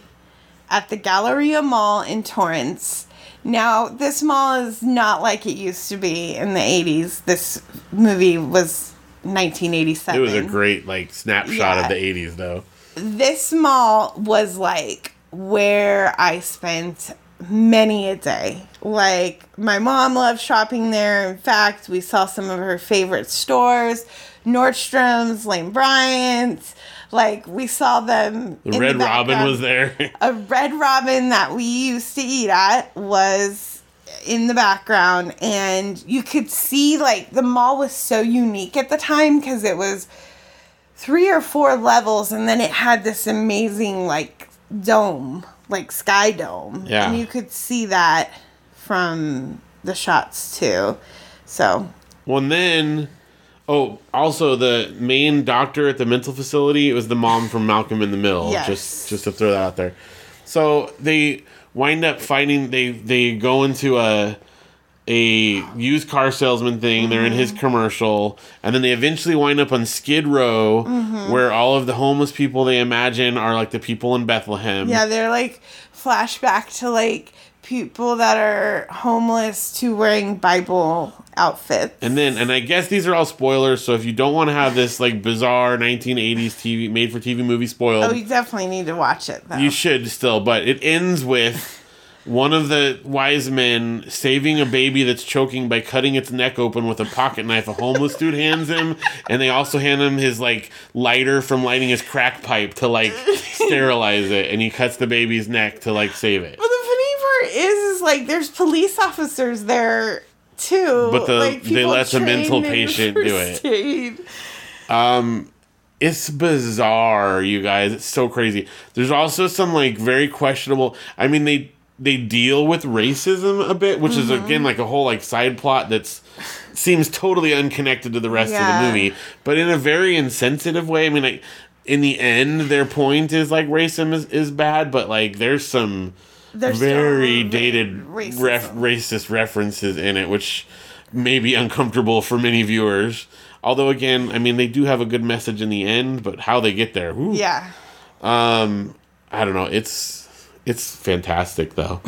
at the Galleria Mall in Torrance. Now, this mall is not like it used to be in the 80s. This movie was 1987. It was a great like snapshot Yeah. of the 80s though. This mall was like where I spent many a day. Like my mom loved shopping there. In fact, we saw some of her favorite stores, Nordstrom's, Lane Bryant's. Like we saw them. The Red Robin was there. A Red Robin that we used to eat at was in the background and you could see like the mall was so unique at the time because it was three or four levels and then it had this amazing like dome like sky dome Yeah. and you could see that from the shots too so Well, and then, oh, also the main doctor at the mental facility. It was the mom from Malcolm in the Middle. Yes. Just, just to throw that out there. So they wind up fighting. They they go into a a used car salesman thing. They're in his Mm-hmm. commercial, and then they eventually wind up on Skid Row, Mm-hmm. where all of the homeless people they imagine are like the people in Bethlehem. yeah they're like flashback to like people that are homeless to wearing bible outfits And then, and I guess these are all spoilers. So if you don't want to have this like bizarre 1980s TV made for TV movie spoiled, oh you definitely need to watch it though You should still, but it ends with one of the wise men saving a baby that's choking by cutting its neck open with a pocket knife. A homeless dude hands him, and they also hand him his like lighter from lighting his crack pipe to like sterilize it, and he cuts the baby's neck to like save it. But the funny part is, is like there's police officers there too. But the- like, they let the mental patient do it. aid. Um, it's bizarre, you guys. It's so crazy. There's also some like very questionable. I mean, they they deal with racism a bit, which is Mm-hmm. again like a whole like side plot that's seems totally unconnected to the rest of the movie, but in a very insensitive way. I mean, like in the end, their point is like racism is, is bad, but like there's some There's very dated racism. ref, racist references in it, which may be uncomfortable for many viewers. Although, again, I mean, they do have a good message in the end, but how they get there, whew, Yeah. Um, I don't know. It's it's fantastic though.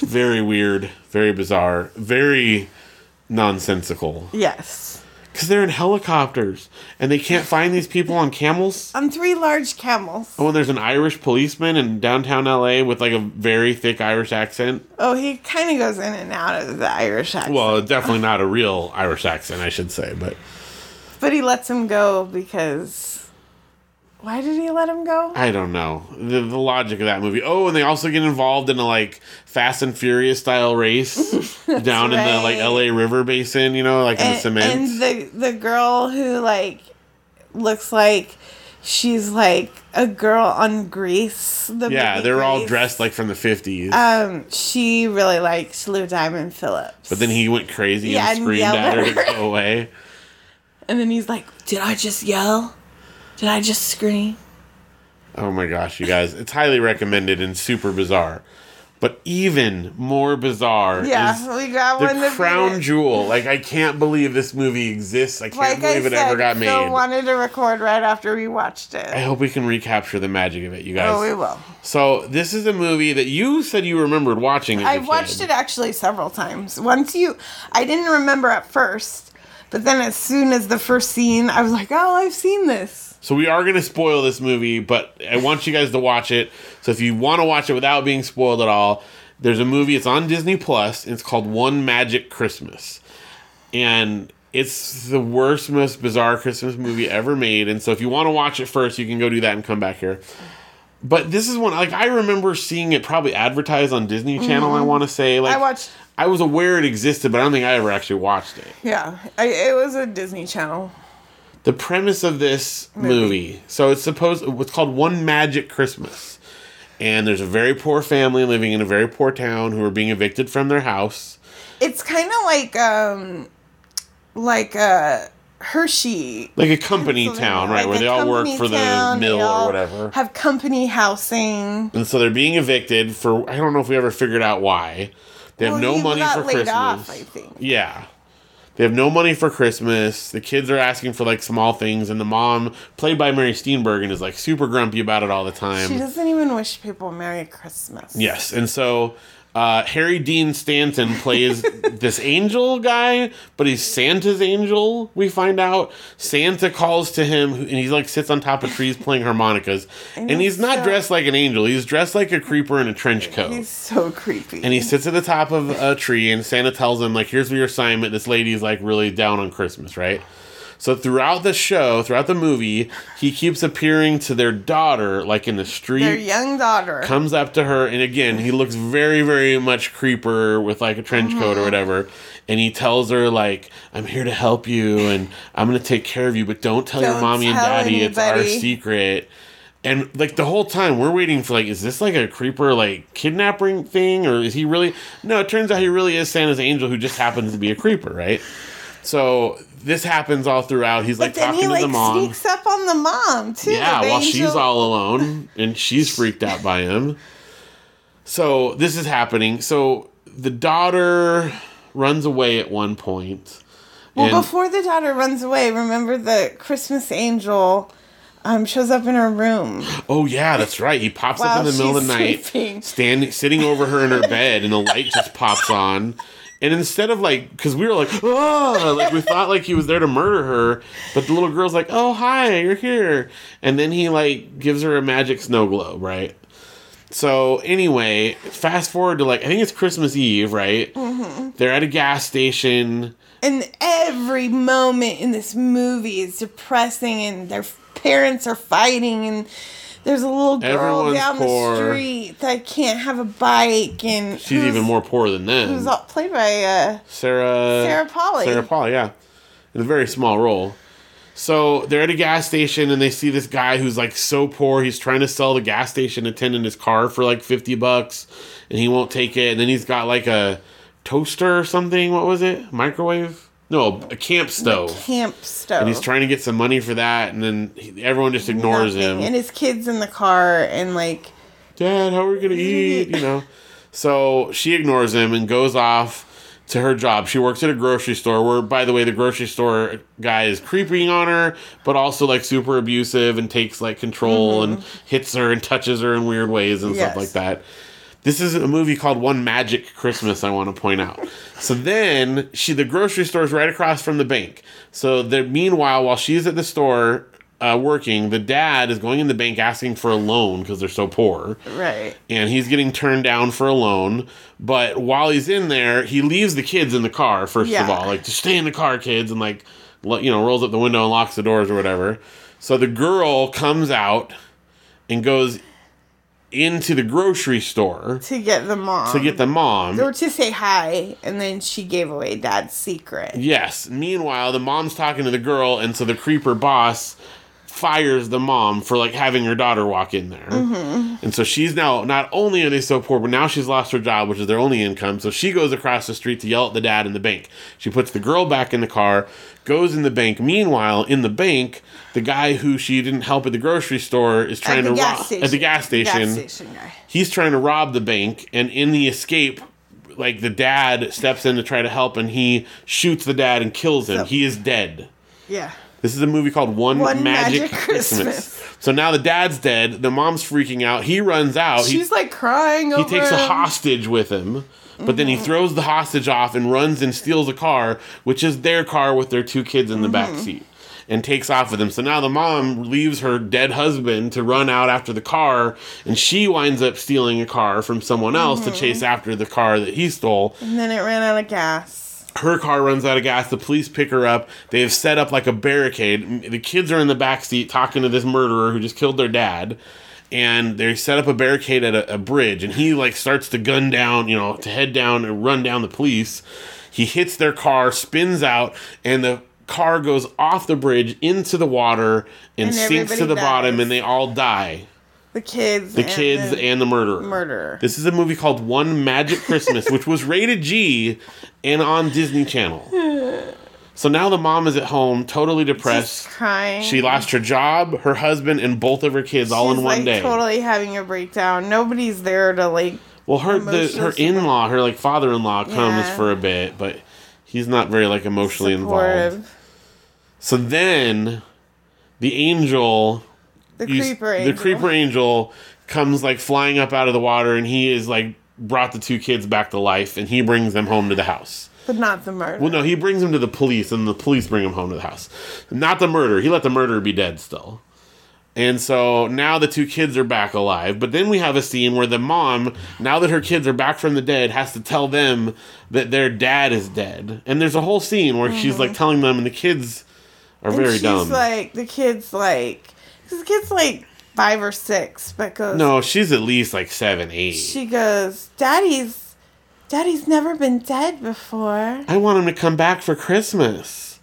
very weird, very bizarre, very nonsensical. Yes. Because they're in helicopters and they can't find these people on camels. On three large camels. Oh, and there's an Irish policeman in downtown LA with like a very thick Irish accent. Oh, he kind of goes in and out of the Irish accent. Well, definitely not a real Irish accent, I should say, but but he lets him go because. Why did he let him go? I don't know the, the logic of that movie. Oh, and they also get involved in a like Fast and Furious style race down in the like. LA River Basin, you know, like in the cement. and the the girl who like looks like she's like a girl on Grease. The yeah, they're all dressed like from the fifties. Um, she really likes Lou Diamond Phillips. but then he went crazy Yeah, and and screamed yelled at her at to go away. and then he's like, "Did I just yell? Did I just scream?" Oh my gosh, you guys! It's highly recommended and super bizarre. But even more bizarre Yeah, is we got the to crown jewel. Like I can't believe this movie exists. I can't Like I believe it said, ever got Phil made. wanted to record right after we watched it. I hope we can recapture the magic of it, you guys. oh, we will. So this is a movie that you said you remembered watching. I watched kid. it actually several times. Once you, I didn't remember at first, but then as soon as the first scene, I was like, "Oh, I've seen this." So we are going to spoil this movie, but I want you guys to watch it. So if you want to watch it without being spoiled at all, there's a movie. It's on Disney Plus. And it's called One Magic Christmas, and it's the worst, most bizarre Christmas movie ever made. And so if you want to watch it first, you can go do that and come back here. But this is one like I remember seeing it probably advertised on Disney Channel. I want to say like Mm-hmm. I watched. I was aware it existed, but I don't think I ever actually watched it. Yeah, I, it was a Disney Channel. The premise of this movie. So it's supposed what's called One Magic Christmas. And there's a very poor family living in a very poor town who are being evicted from their house. It's kind of like um, like a Hershey. Like a company town, right, Like where they all work for the town, they mill or whatever. Have company housing. And so they're being evicted for I don't know if we ever figured out why. They have Well, no money for Christmas. off, I think. Yeah. They have no money for Christmas. The kids are asking for like small things, and the mom, played by Mary Steenburgen, is like super grumpy about it all the time. She doesn't even wish people Merry Christmas. Yes, and so uh, Harry Dean Stanton plays this angel guy, but he's Santa's angel. We find out Santa calls to him, and he like sits on top of trees playing harmonicas, and, he's he's not so- dressed like an angel. He's dressed like a creeper in a trench coat. He's so creepy. and he sits at the top of a tree, and Santa tells him, like, here's your assignment. This lady's like really down on Christmas, right? So throughout the show, throughout the movie, he keeps appearing to their daughter, like in the street. Their young daughter. comes up to her and again he looks very very much creeper with like a trench coat Mm-hmm. or whatever. And he tells her like i'm here to help you and i'm gonna take care of you but don't tell your Don't mommy and tell daddy it's our secret. And like the whole time we're waiting for like is this like a creeper like kidnapping thing or is he really no it turns out he really is santa's angel who just happens to be a creeper right so this happens all throughout he's like talking he to like the mom He sneaks up on the mom too. yeah, while she's all alone and she's freaked out by him. So this is happening. So the daughter runs away at one point. Well, before the daughter runs away, remember the Christmas angel um, shows up in her room. oh yeah, that's right. He pops up in the middle of the night, sleeping. standing, sitting over her in her bed, and the light just pops on. And instead of like, because we were like, oh, like we thought like he was there to murder her, but the little girl's like, oh hi, you're here, and then he like gives her a magic snow globe, right? So anyway, fast forward to like I think it's Christmas Eve, right? Mm-hmm. They're at a gas station. And every moment in this movie is depressing, and their parents are fighting, and there's a little girl Everyone's down poor. the street that can't have a bike, and She's even more poor than them. Who's all, played by uh, Sarah Sarah Polley. Sarah Polley, yeah, in a very small role. So they're at a gas station and they see this guy who's like so poor. He's trying to sell the gas station attendant his car for like fifty bucks, and he won't take it. And then he's got like a toaster or something. What was it? Microwave. No, a camp stove. camp stove. and he's trying to get some money for that, and then he, everyone just ignores Nothing. him. And his kids in the car, and like, Dad, how are we gonna eat? You know. So she ignores him and goes off to her job. She works at a grocery store where, by the way, the grocery store guy is creeping on her, but also like super abusive and takes like control and hits her and touches her in weird ways and Mm-hmm. Yes. stuff like that. This is a movie called One Magic Christmas. I want to point out. So then she, the grocery store is right across from the bank. So the meanwhile, while she's at the store uh, working, the dad is going in the bank asking for a loan because they're so poor right. and he's getting turned down for a loan. But while he's in there, he leaves the kids in the car first of all, like just stay in the car, kids, and like you know rolls up the window and locks the doors or whatever. So the girl comes out and goes into the grocery store To get the mom. to get the mom. Or to say hi, and then she gave away dad's secret. Yes. Meanwhile, the mom's talking to the girl, and so the creeper boss fires the mom for like having her daughter walk in there. Mm-hmm. And so she's now not only are they so poor, but now she's lost her job, which is their only income. So she goes across the street to yell at the dad in the bank. She puts the girl back in the car, goes in the bank. Meanwhile, in the bank, the guy who she didn't help at the grocery store is trying to rob station. at the gas station. Gas station guy. He's trying to rob the bank, and in the escape, like the dad steps in to try to help, and he shoots the dad and kills him. So- he is dead. Yeah. This is a movie called One, One Magic, Magic Christmas. Christmas. So now the dad's dead. The mom's freaking out. He runs out. He, She's like crying he takes a hostage with him, but then he Mm-hmm. throws the hostage off and runs and steals a car, which is their car with their two kids in the back Mm-hmm. seat, and takes off with him. So now the mom leaves her dead husband to run out after the car, and she winds up stealing a car from someone else Mm-hmm. to chase after the car that he stole And then it ran out of gas. her car runs out of gas. The police pick her up. They have set up like a barricade. The kids are in the back seat talking to this murderer who just killed their dad. And they set up a barricade at a, a bridge, and he like starts to gun down, you know, to head down and run down the police. He hits their car, spins out, and the car goes off the bridge into the water and, And sinks to the everybody bottom, and they all die. The kids. The kids and the murderer. murderer. This is a movie called One Magic Christmas, which was rated G and on Disney Channel. So now the mom is at home, totally depressed. Just crying. She lost her job, her husband, and both of her kids all in one like day. totally having a breakdown. Nobody's there to like. well, her the, her in law, her like father in law, comes Yeah. for a bit, but he's not very like emotionally involved. So then, the angel The you- creeper angel. The creeper angel comes like flying up out of the water, and he is like brought the two kids back to life, and he brings them home to the house. But not the murder. Well, no, he brings them to the police, and the police bring him home to the house. Not the murder. He let the murderer be dead still. And so now the two kids are back alive. But then we have a scene where the mom, now that her kids are back from the dead, has to tell them that their dad is dead. And there's a whole scene where she's mm-hmm. like telling them, and the kids are. And very she's dumb. like, the kid's like, the kid's like five or six, but goes, no, she's at least like seven, eight. She goes, Daddy's, Daddy's never been dead before. I want him to come back for Christmas.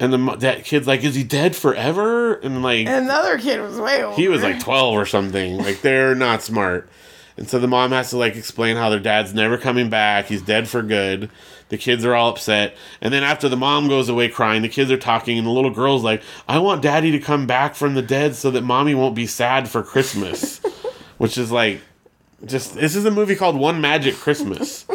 And the that kid's like, is he dead forever? And like, And the other kid was way older. he was like 12 or something. Like, they're not smart. And so the mom has to like explain how their dad's never coming back. He's dead for good. The kids are all upset. And then after the mom goes away crying, the kids are talking, and the little girl's like, I want daddy to come back from the dead so that mommy won't be sad for Christmas. Which is like, just, this is a movie called One Magic Christmas.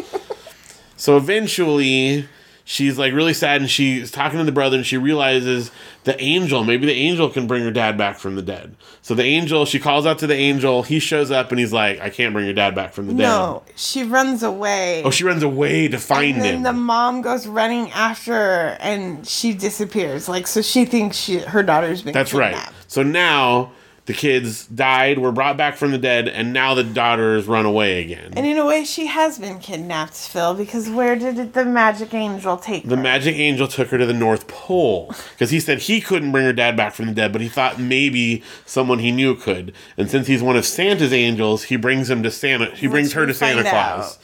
So eventually, she's like really sad and she's talking to the brother and she realizes the angel, maybe the angel can bring her dad back from the dead. So the angel, she calls out to the angel. He shows up and he's like, I can't bring your dad back from the dead. No, she runs away. Oh, she runs away to find him. and then him. the mom goes running after her and she disappears. Like, so she thinks she her daughter's been That's right. So now the kids died, were brought back from the dead, and now the daughters run away again. And in a way, she has been kidnapped, Phil, because where did the magic angel take The her? magic angel took her to the North Pole because he said he couldn't bring her dad back from the dead, but he thought maybe someone he knew could. And since he's one of Santa's angels, he brings him to Santa. He brings Which her to Santa Claus. out.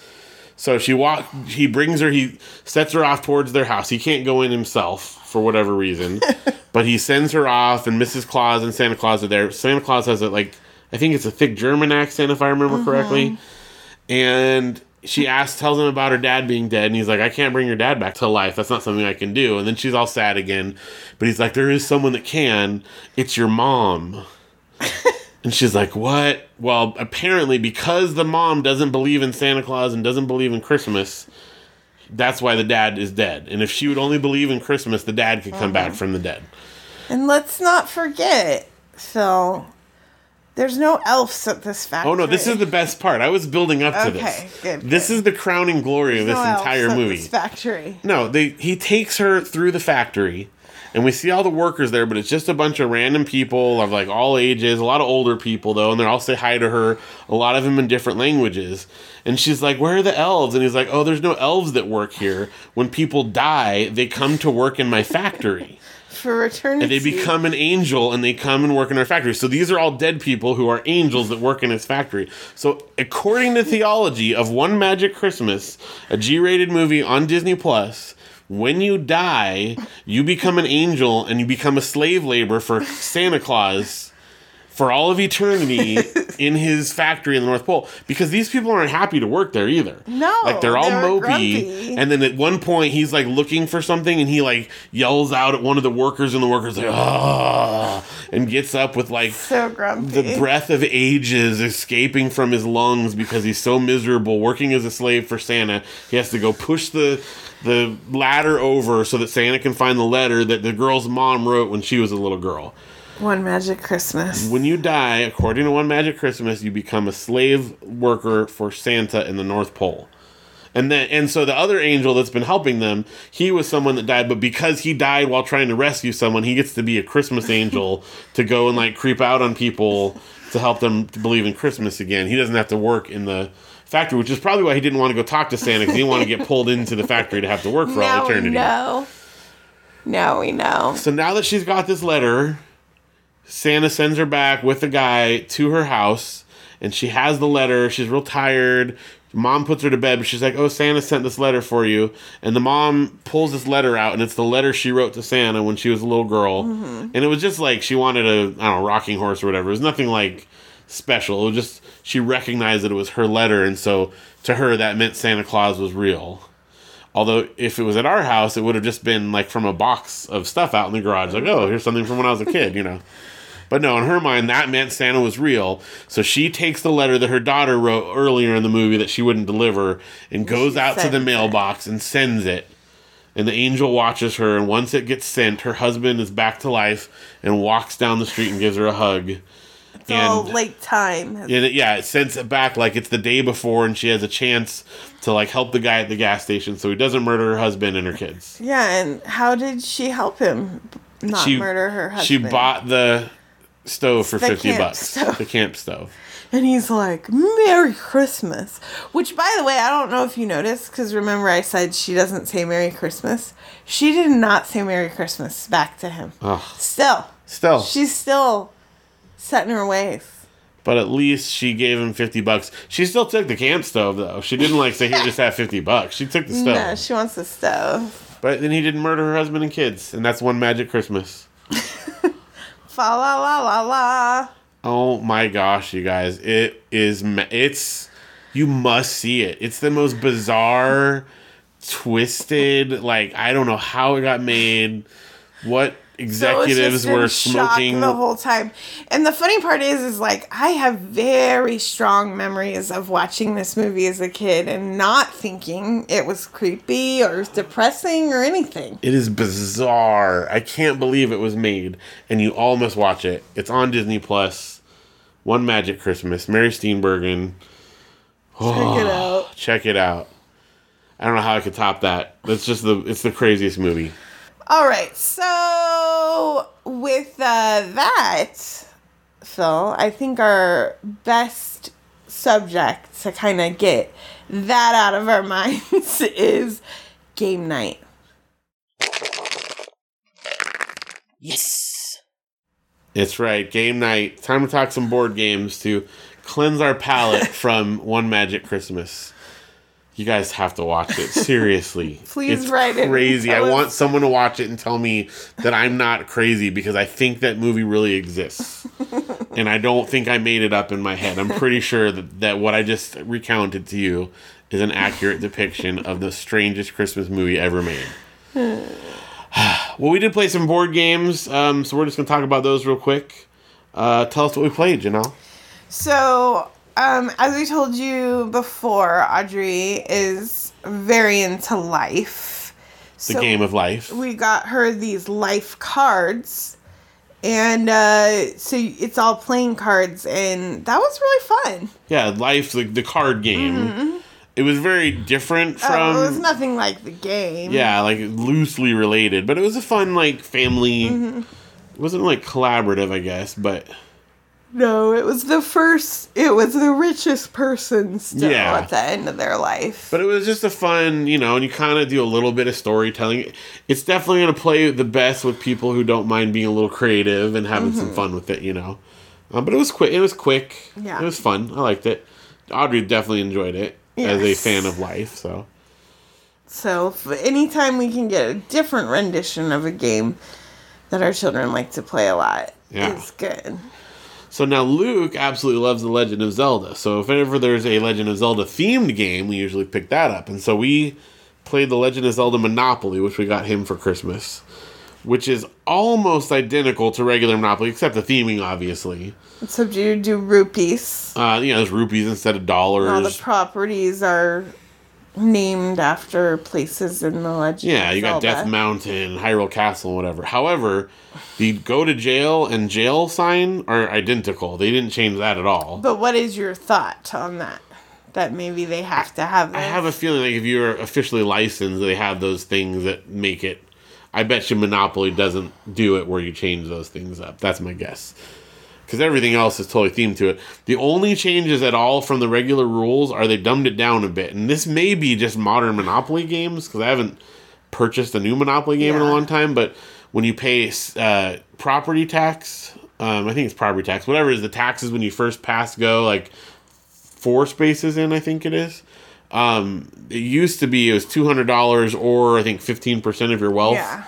So she walk. He brings her. He sets her off towards their house. He can't go in himself for whatever reason, but he sends her off. And Mrs. Claus and Santa Claus are there. Santa Claus has a like. I think it's a thick German accent, if I remember Mm-hmm. correctly. And she asks, tells him about her dad being dead, and he's like, I can't bring your dad back to life. That's not something I can do. And then she's all sad again. But he's like, There is someone that can. It's your mom. and she's like, What? Well, apparently, because the mom doesn't believe in Santa Claus and doesn't believe in Christmas, that's why the dad is dead. And if she would only believe in Christmas, the dad could come back uh-huh. from the dead. And let's not forget, Phil, there's no elves at this factory. Oh no, this is the best part. I was building up to Okay, this. good, This is the crowning glory of this No elves entire movie. This factory. No, they he takes her through the factory, and we see all the workers there, but it's just a bunch of random people of like all ages, a lot of older people though, and they all say hi to her. A lot of them in different languages, and she's like, "Where are the elves?" And he's like, "Oh, there's no elves that work here. When people die, they come to work in my factory." For eternity. and they become an angel and they come and work in our factory. So these are all dead people who are angels that work in his factory. So according to theology of One Magic Christmas, a G-rated movie on Disney Plus, when you die, you become an angel and you become a slave labor for Santa Claus for all of eternity in his factory in the North Pole because these people aren't happy to work there either. No, like they're all they're mopey. grumpy. And then at one point he's like looking for something and he like yells out at one of the workers and the workers like ah and gets up with like so grumpy. the breath of ages escaping from his lungs because he's so miserable working as a slave for Santa. He has to go push the the ladder over so that Santa can find the letter that the girl's mom wrote when she was a little girl. One Magic Christmas. When you die, according to One Magic Christmas, you become a slave worker for Santa in the North Pole. And then and so the other angel that's been helping them, he was someone that died, but because he died while trying to rescue someone, he gets to be a Christmas angel to go and like creep out on people to help them to believe in Christmas again. He doesn't have to work in the factory, which is probably why he didn't want to go talk to Santa because he didn't want to get pulled into the factory to have to work for all now we eternity. know. Now we know. So now that she's got this letter, Santa sends her back with the guy to her house, and she has the letter. She's real tired. Mom puts her to bed, but she's like, "Oh, Santa sent this letter for you." And the mom pulls this letter out, and it's the letter she wrote to Santa when she was a little girl. Mm-hmm. And it was just like she wanted a, I don't know, rocking horse or whatever. It was nothing like special. It was just she recognized that it was her letter, and so to her that meant Santa Claus was real. Although if it was at our house, it would have just been like from a box of stuff out in the garage, like, oh, here's something from when I was a kid, you know. But no, in her mind, that meant Santa was real. So she takes the letter that her daughter wrote earlier in the movie that she wouldn't deliver and goes out to the sends it. mailbox and sends it. And the angel watches her, and once it gets sent, her husband is back to life and walks down the street and gives her a hug. It's all late time. And it, yeah, it sends it back like it's the day before, and she has a chance to like help the guy at the gas station so he doesn't murder her husband and her kids. Yeah, and how did she help him not She murder her husband? She bought the stove for The fifty bucks. stove. The camp stove. And he's like, Merry Christmas. Which, by the way, I don't know if you noticed, because remember I said she doesn't say Merry Christmas? She did not say Merry Christmas back to him. Ugh. Still. Still, She's still set in her ways. but at least she gave him fifty bucks. She still took the camp stove though. She didn't like say here just have fifty bucks. She took the stove. No, she wants the stove. But then he didn't murder her husband and kids, and that's one magic Christmas. Fa la la la la. Oh my gosh, you guys! It is. ma- It's. You must see it. It's the most bizarre, twisted. Like I don't know how it got made. What executives in were smoking? the whole time. And the funny part is, is like I have very strong memories of watching this movie as a kid and not thinking it was creepy or depressing or anything. It is bizarre. I can't believe it was made, and you all must watch it. It's on Disney Plus. One Magic Christmas. Mary Steenburgen. Check it out. Check it out. I don't know how I could top that. That's just the. It's the craziest movie. All right, so with uh, that, Phil, I think our best subject to kind of get that out of our minds is game night. Yes. It's right. Game night. Time to talk some board games to cleanse our palate from One Magic Christmas. You guys have to watch it. Seriously. Please it's write it and crazy. I want someone to watch it and tell me that I'm not crazy because I think that movie really exists. and I don't think I made it up in my head. I'm pretty sure that, that what I just recounted to you is an accurate depiction of the strangest Christmas movie ever made. well, we did play some board games, um, so we're just going to talk about those real quick. Uh, tell us what we played, Janelle. So, um, as we told you before, Audrey is very into life. The So game of life. we got her these life cards. And uh, so it's all playing cards, and that was really fun. Yeah, life, the, the card game. It was very different from. Mm-hmm. oh, it was nothing like the game. Yeah, like loosely related, but it was a fun like family. Mm-hmm. It wasn't like collaborative, I guess, but No, it was the first. It was the richest person still Yeah. at the end of their life. but it was just a fun, you know, and you kind of do a little bit of storytelling. It's definitely going to play the best with people who don't mind being a little creative and having some fun with it, you know. Um, but it was quick. It was quick. Yeah. it was fun. I liked it. Audrey definitely enjoyed it as a fan of life. So So, anytime we can get a different rendition of a game that our children like to play a lot, Yeah. is good. So now Luke absolutely loves The Legend of Zelda. So if ever there's a Legend of Zelda themed game, we usually pick that up. And so we played The Legend of Zelda Monopoly, which we got him for Christmas, which is almost identical to regular Monopoly, except the theming, obviously. Except you do rupees. Uh, you know, there's rupees instead of dollars. All the properties are named after places in the legend. Yeah, you got. Death Mountain, Hyrule Castle, whatever. However, the go to jail and jail sign are identical. They didn't change that at all. But what is your thought on that? That maybe they have to have. This? I have a feeling like if you're officially licensed, they have those things that make it. I bet you Monopoly doesn't do it where you change those things up. That's my guess. Because everything else is totally themed to it. The only changes at all from the regular rules are they dumbed it down a bit. And this may be just modern Monopoly games because I haven't purchased a new Monopoly game in a long time. But when you pay uh, property tax, um, I think it's property tax, whatever it is the taxes when you first pass go, like four spaces in, I think it is. Um, it used to be it was two hundred dollars or I think fifteen percent of your wealth, Yeah.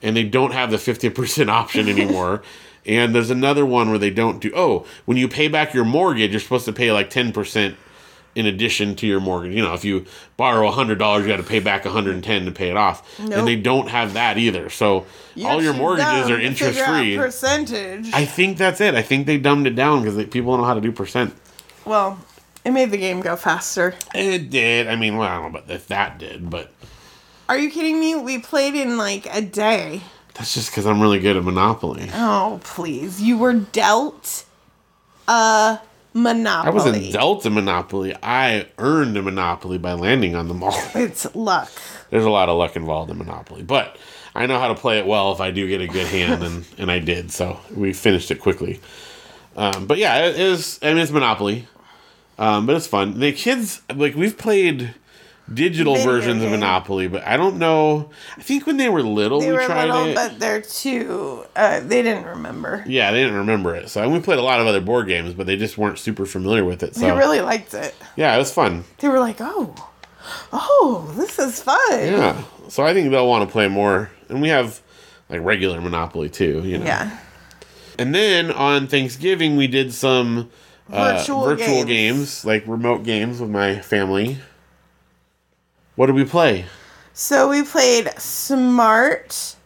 and they don't have the fifty percent option anymore. and there's another one where they don't do. Oh, when you pay back your mortgage, you're supposed to pay like ten percent in addition to your mortgage. You know, if you borrow hundred dollars, you got to pay back one hundred and ten to pay it off, Nope. and they don't have that either. So all You're your mortgages are interest free. Percentage. I think that's it. I think they dumbed it down because people don't know how to do percent. well, it made the game go faster. It did. I mean, well, I don't know about if that did, but Are you kidding me? We played in like a day. That's just because I'm really good at Monopoly. Oh, please. You were dealt a Monopoly. I wasn't dealt a Monopoly. I earned a Monopoly by landing on the mall. It's luck. There's a lot of luck involved in Monopoly, but I know how to play it well if I do get a good hand, and, and I did. So we finished it quickly. Um, but yeah, it is. I mean, it's Monopoly, um, but it's fun. The kids like we've played digital Video versions of. Monopoly, but I don't know. I think when they were little, They we were tried little, it. but they're too. Uh, they didn't remember. Yeah, they didn't remember it. So and we played a lot of other board games, but they just weren't super familiar with it. So They really liked it. yeah, it was fun. They were like, "Oh, oh, this is fun." Yeah. So I think they'll want to play more. And we have like regular Monopoly too, you know. Yeah. And then on Thanksgiving we did some uh, Virtual virtual games. games, like remote games with my family. What did we play? So we played Smart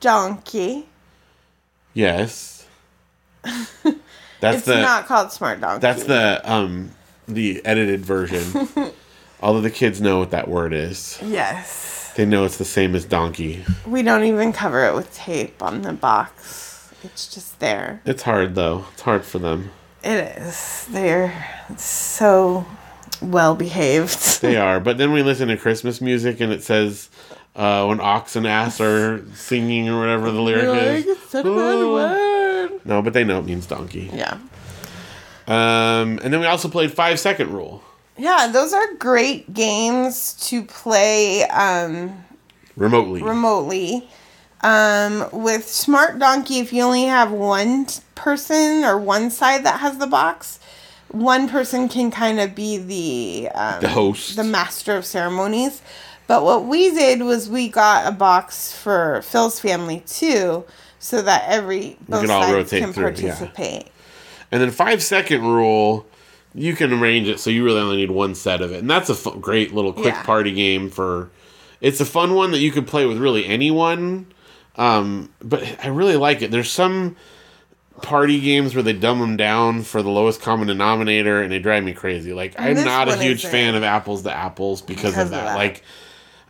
Donkey. Yes. That's It's the not called Smart Donkey. that's the um the edited version. Although the kids know what that word is. yes. They know it's the same as donkey. We don't even cover it with tape on the box. It's just there. It's hard though. It's hard for them. It is. They're so well behaved. They are. But then we listen to Christmas music and it says uh, when ox and ass are singing or whatever the lyric is. it's such a bad word. No, but they know it means donkey. Yeah. Um, and then we also played five second rule Yeah, those are great games to play um, remotely. remotely. Um, with Smart Donkey, if you only have one person or one side that has the box, one person can kind of be the um, The host. the master of ceremonies. But what we did was we got a box for Phil's family too, so that every both can sides can through, yeah. participate. And then five second rule, you can arrange it so you really only need one set of it, and that's a great little quick Yeah. party game for. It's a fun one that you can play with really anyone. Um, but I really like it. There's some party games where they dumb them down for the lowest common denominator, and they drive me crazy. Like I'm this not a one huge isn't. fan of apples to apples because, Because of of that. that. Like.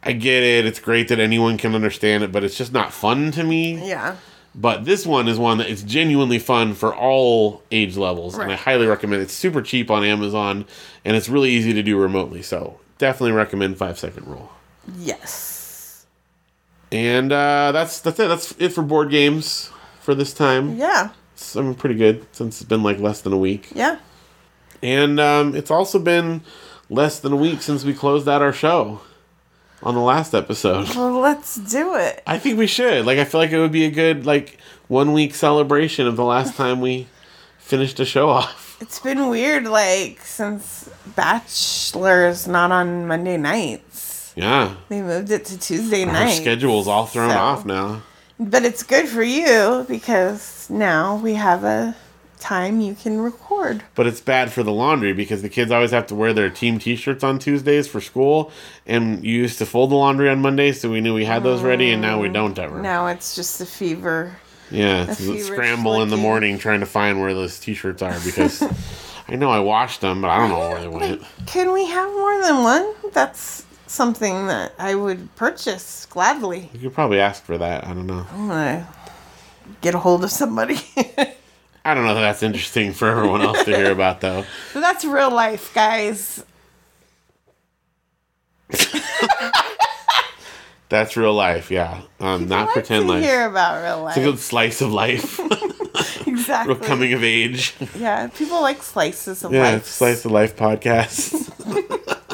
I get it. It's great that anyone can understand it, but it's just not fun to me. Yeah. But this one is one that is genuinely fun for all age levels, and I Right. highly recommend. it. It's super cheap on Amazon, and it's really easy to do remotely. So definitely recommend Five Second Rule. Yes. And uh, that's that's it. That's it for board games for this time. Yeah. It's I mean, pretty good since it's been like less than a week, Yeah. and um, it's also been less than a week since we closed out our show on the last episode. Well, let's do it. I think we should. Like, I feel like it would be a good like one week celebration of the last time we finished a show off. It's been weird, like since Bachelor's not on Monday nights. Yeah, They moved it to Tuesday night. our schedule's all thrown so- off now. But it's good for you because now we have a time you can record. But it's bad for the laundry because the kids always have to wear their team T-shirts on Tuesdays for school, and you used to fold the laundry on Mondays, so we knew we had those ready, and now we don't ever. Now it's just a fever. Yeah, it's a scramble in the morning trying to find where those T-shirts are because I know I washed them, but I don't know where they went. Can we have more than one? That's something that I would purchase gladly. You could probably ask for that. I don't know. I'm gonna get a hold of somebody. I don't know that that's interesting for everyone else to hear about, though. but that's real life, guys. That's real life, yeah. Um, not like pretend life. hear about real life. It's a good slice of life, exactly. real coming of age. Yeah, people like slices of Yeah, life. it's slice of life podcast.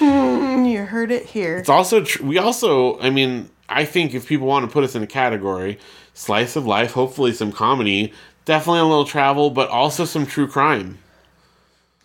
Hmm, you heard it here. It's also tr- we also, I mean, I think if people want to put us in a category, slice of life, hopefully some comedy, definitely a little travel, but also some true crime.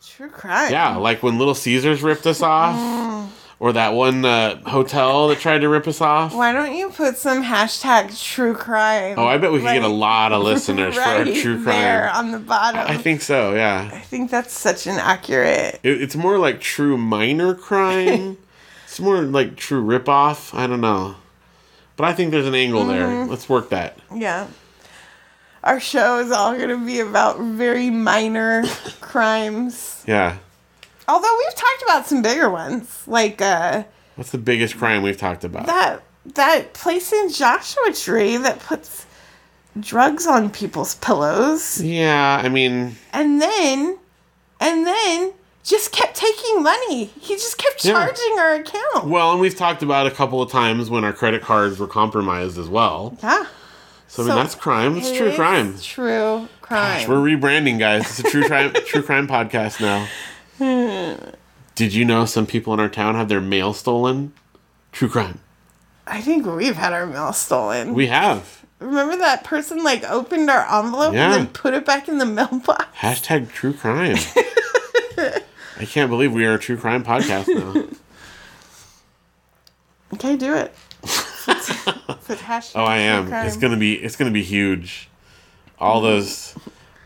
True crime. Yeah, like when Little Caesars ripped us off, hmm. Or that one uh, hotel that tried to rip us off. Why don't you put some hashtag true crime? Oh, I bet we could get a lot of listeners for our right true there crime. on the bottom. I think so. Yeah. I think that's such an accurate. It, it's more like true minor crime. it's more like true ripoff. I don't know. But I think there's an angle Mm-hmm. there. Let's work that. Yeah. Our show is all going to be about very minor crimes. Yeah. Although we've talked about some bigger ones, like uh, What's the biggest crime we've talked about? that that place in Joshua Tree that puts drugs on people's pillows, yeah, I mean, and then and then just kept taking money. He just kept Yeah. charging our account. well, and we've talked about a couple of times when our credit cards were compromised as well. Yeah. So, I mean, So, that's crime. It's It true crime. True crime. We're rebranding, guys. It's a true crime, true crime podcast now. Did you know some people in our town have their mail stolen? True crime. I think we've had our mail stolen. We have. Remember that person like opened our envelope Yeah. and then put it back in the mailbox? Hashtag true crime. I can't believe we are a true crime podcast now. Okay, do it. Oh, I am. It's gonna be. It's gonna be huge. All those,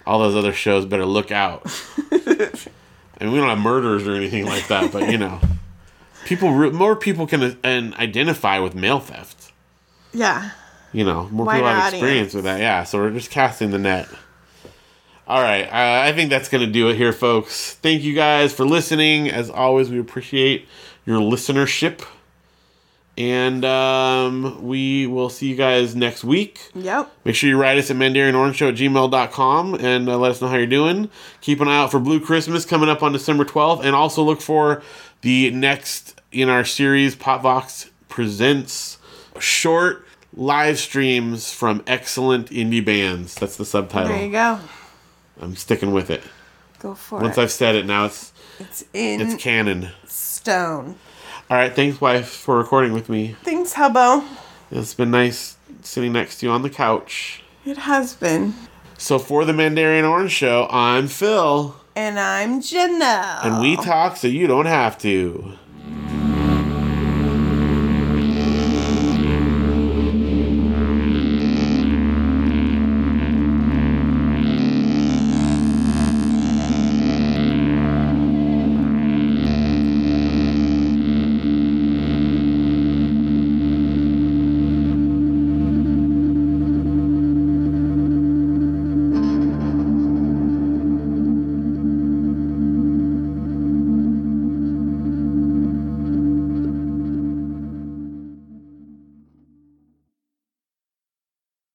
all those other shows better look out. I mean, we don't have murders or anything like that, but you know, people. re- More people can and identify with mail theft. Yeah. You know, more Wider people have audience. experience with that. Yeah, so we're just casting the net. All right, uh, I think that's going to do it here, folks. Thank you guys for listening. As always, we appreciate your listenership. And um, we will see you guys next week. Yep. Make sure you write us at mandarianorangeshow at gmail.com and uh, let us know how you're doing. Keep an eye out for Blue Christmas coming up on December 12th. And also look for the next in our series, Potvox Presents short live streams from excellent indie bands. That's the subtitle. There you go. I'm sticking with it. Go for Once it. Once I've said it, now it's it's in it's canon. stone. All right, thanks, wife, for recording with me. Thanks, Hubbo. It's been nice sitting next to you on the couch. It has been. So for the Mandarian Orange Show, I'm Phil. And I'm Janelle. And we talk so you don't have to.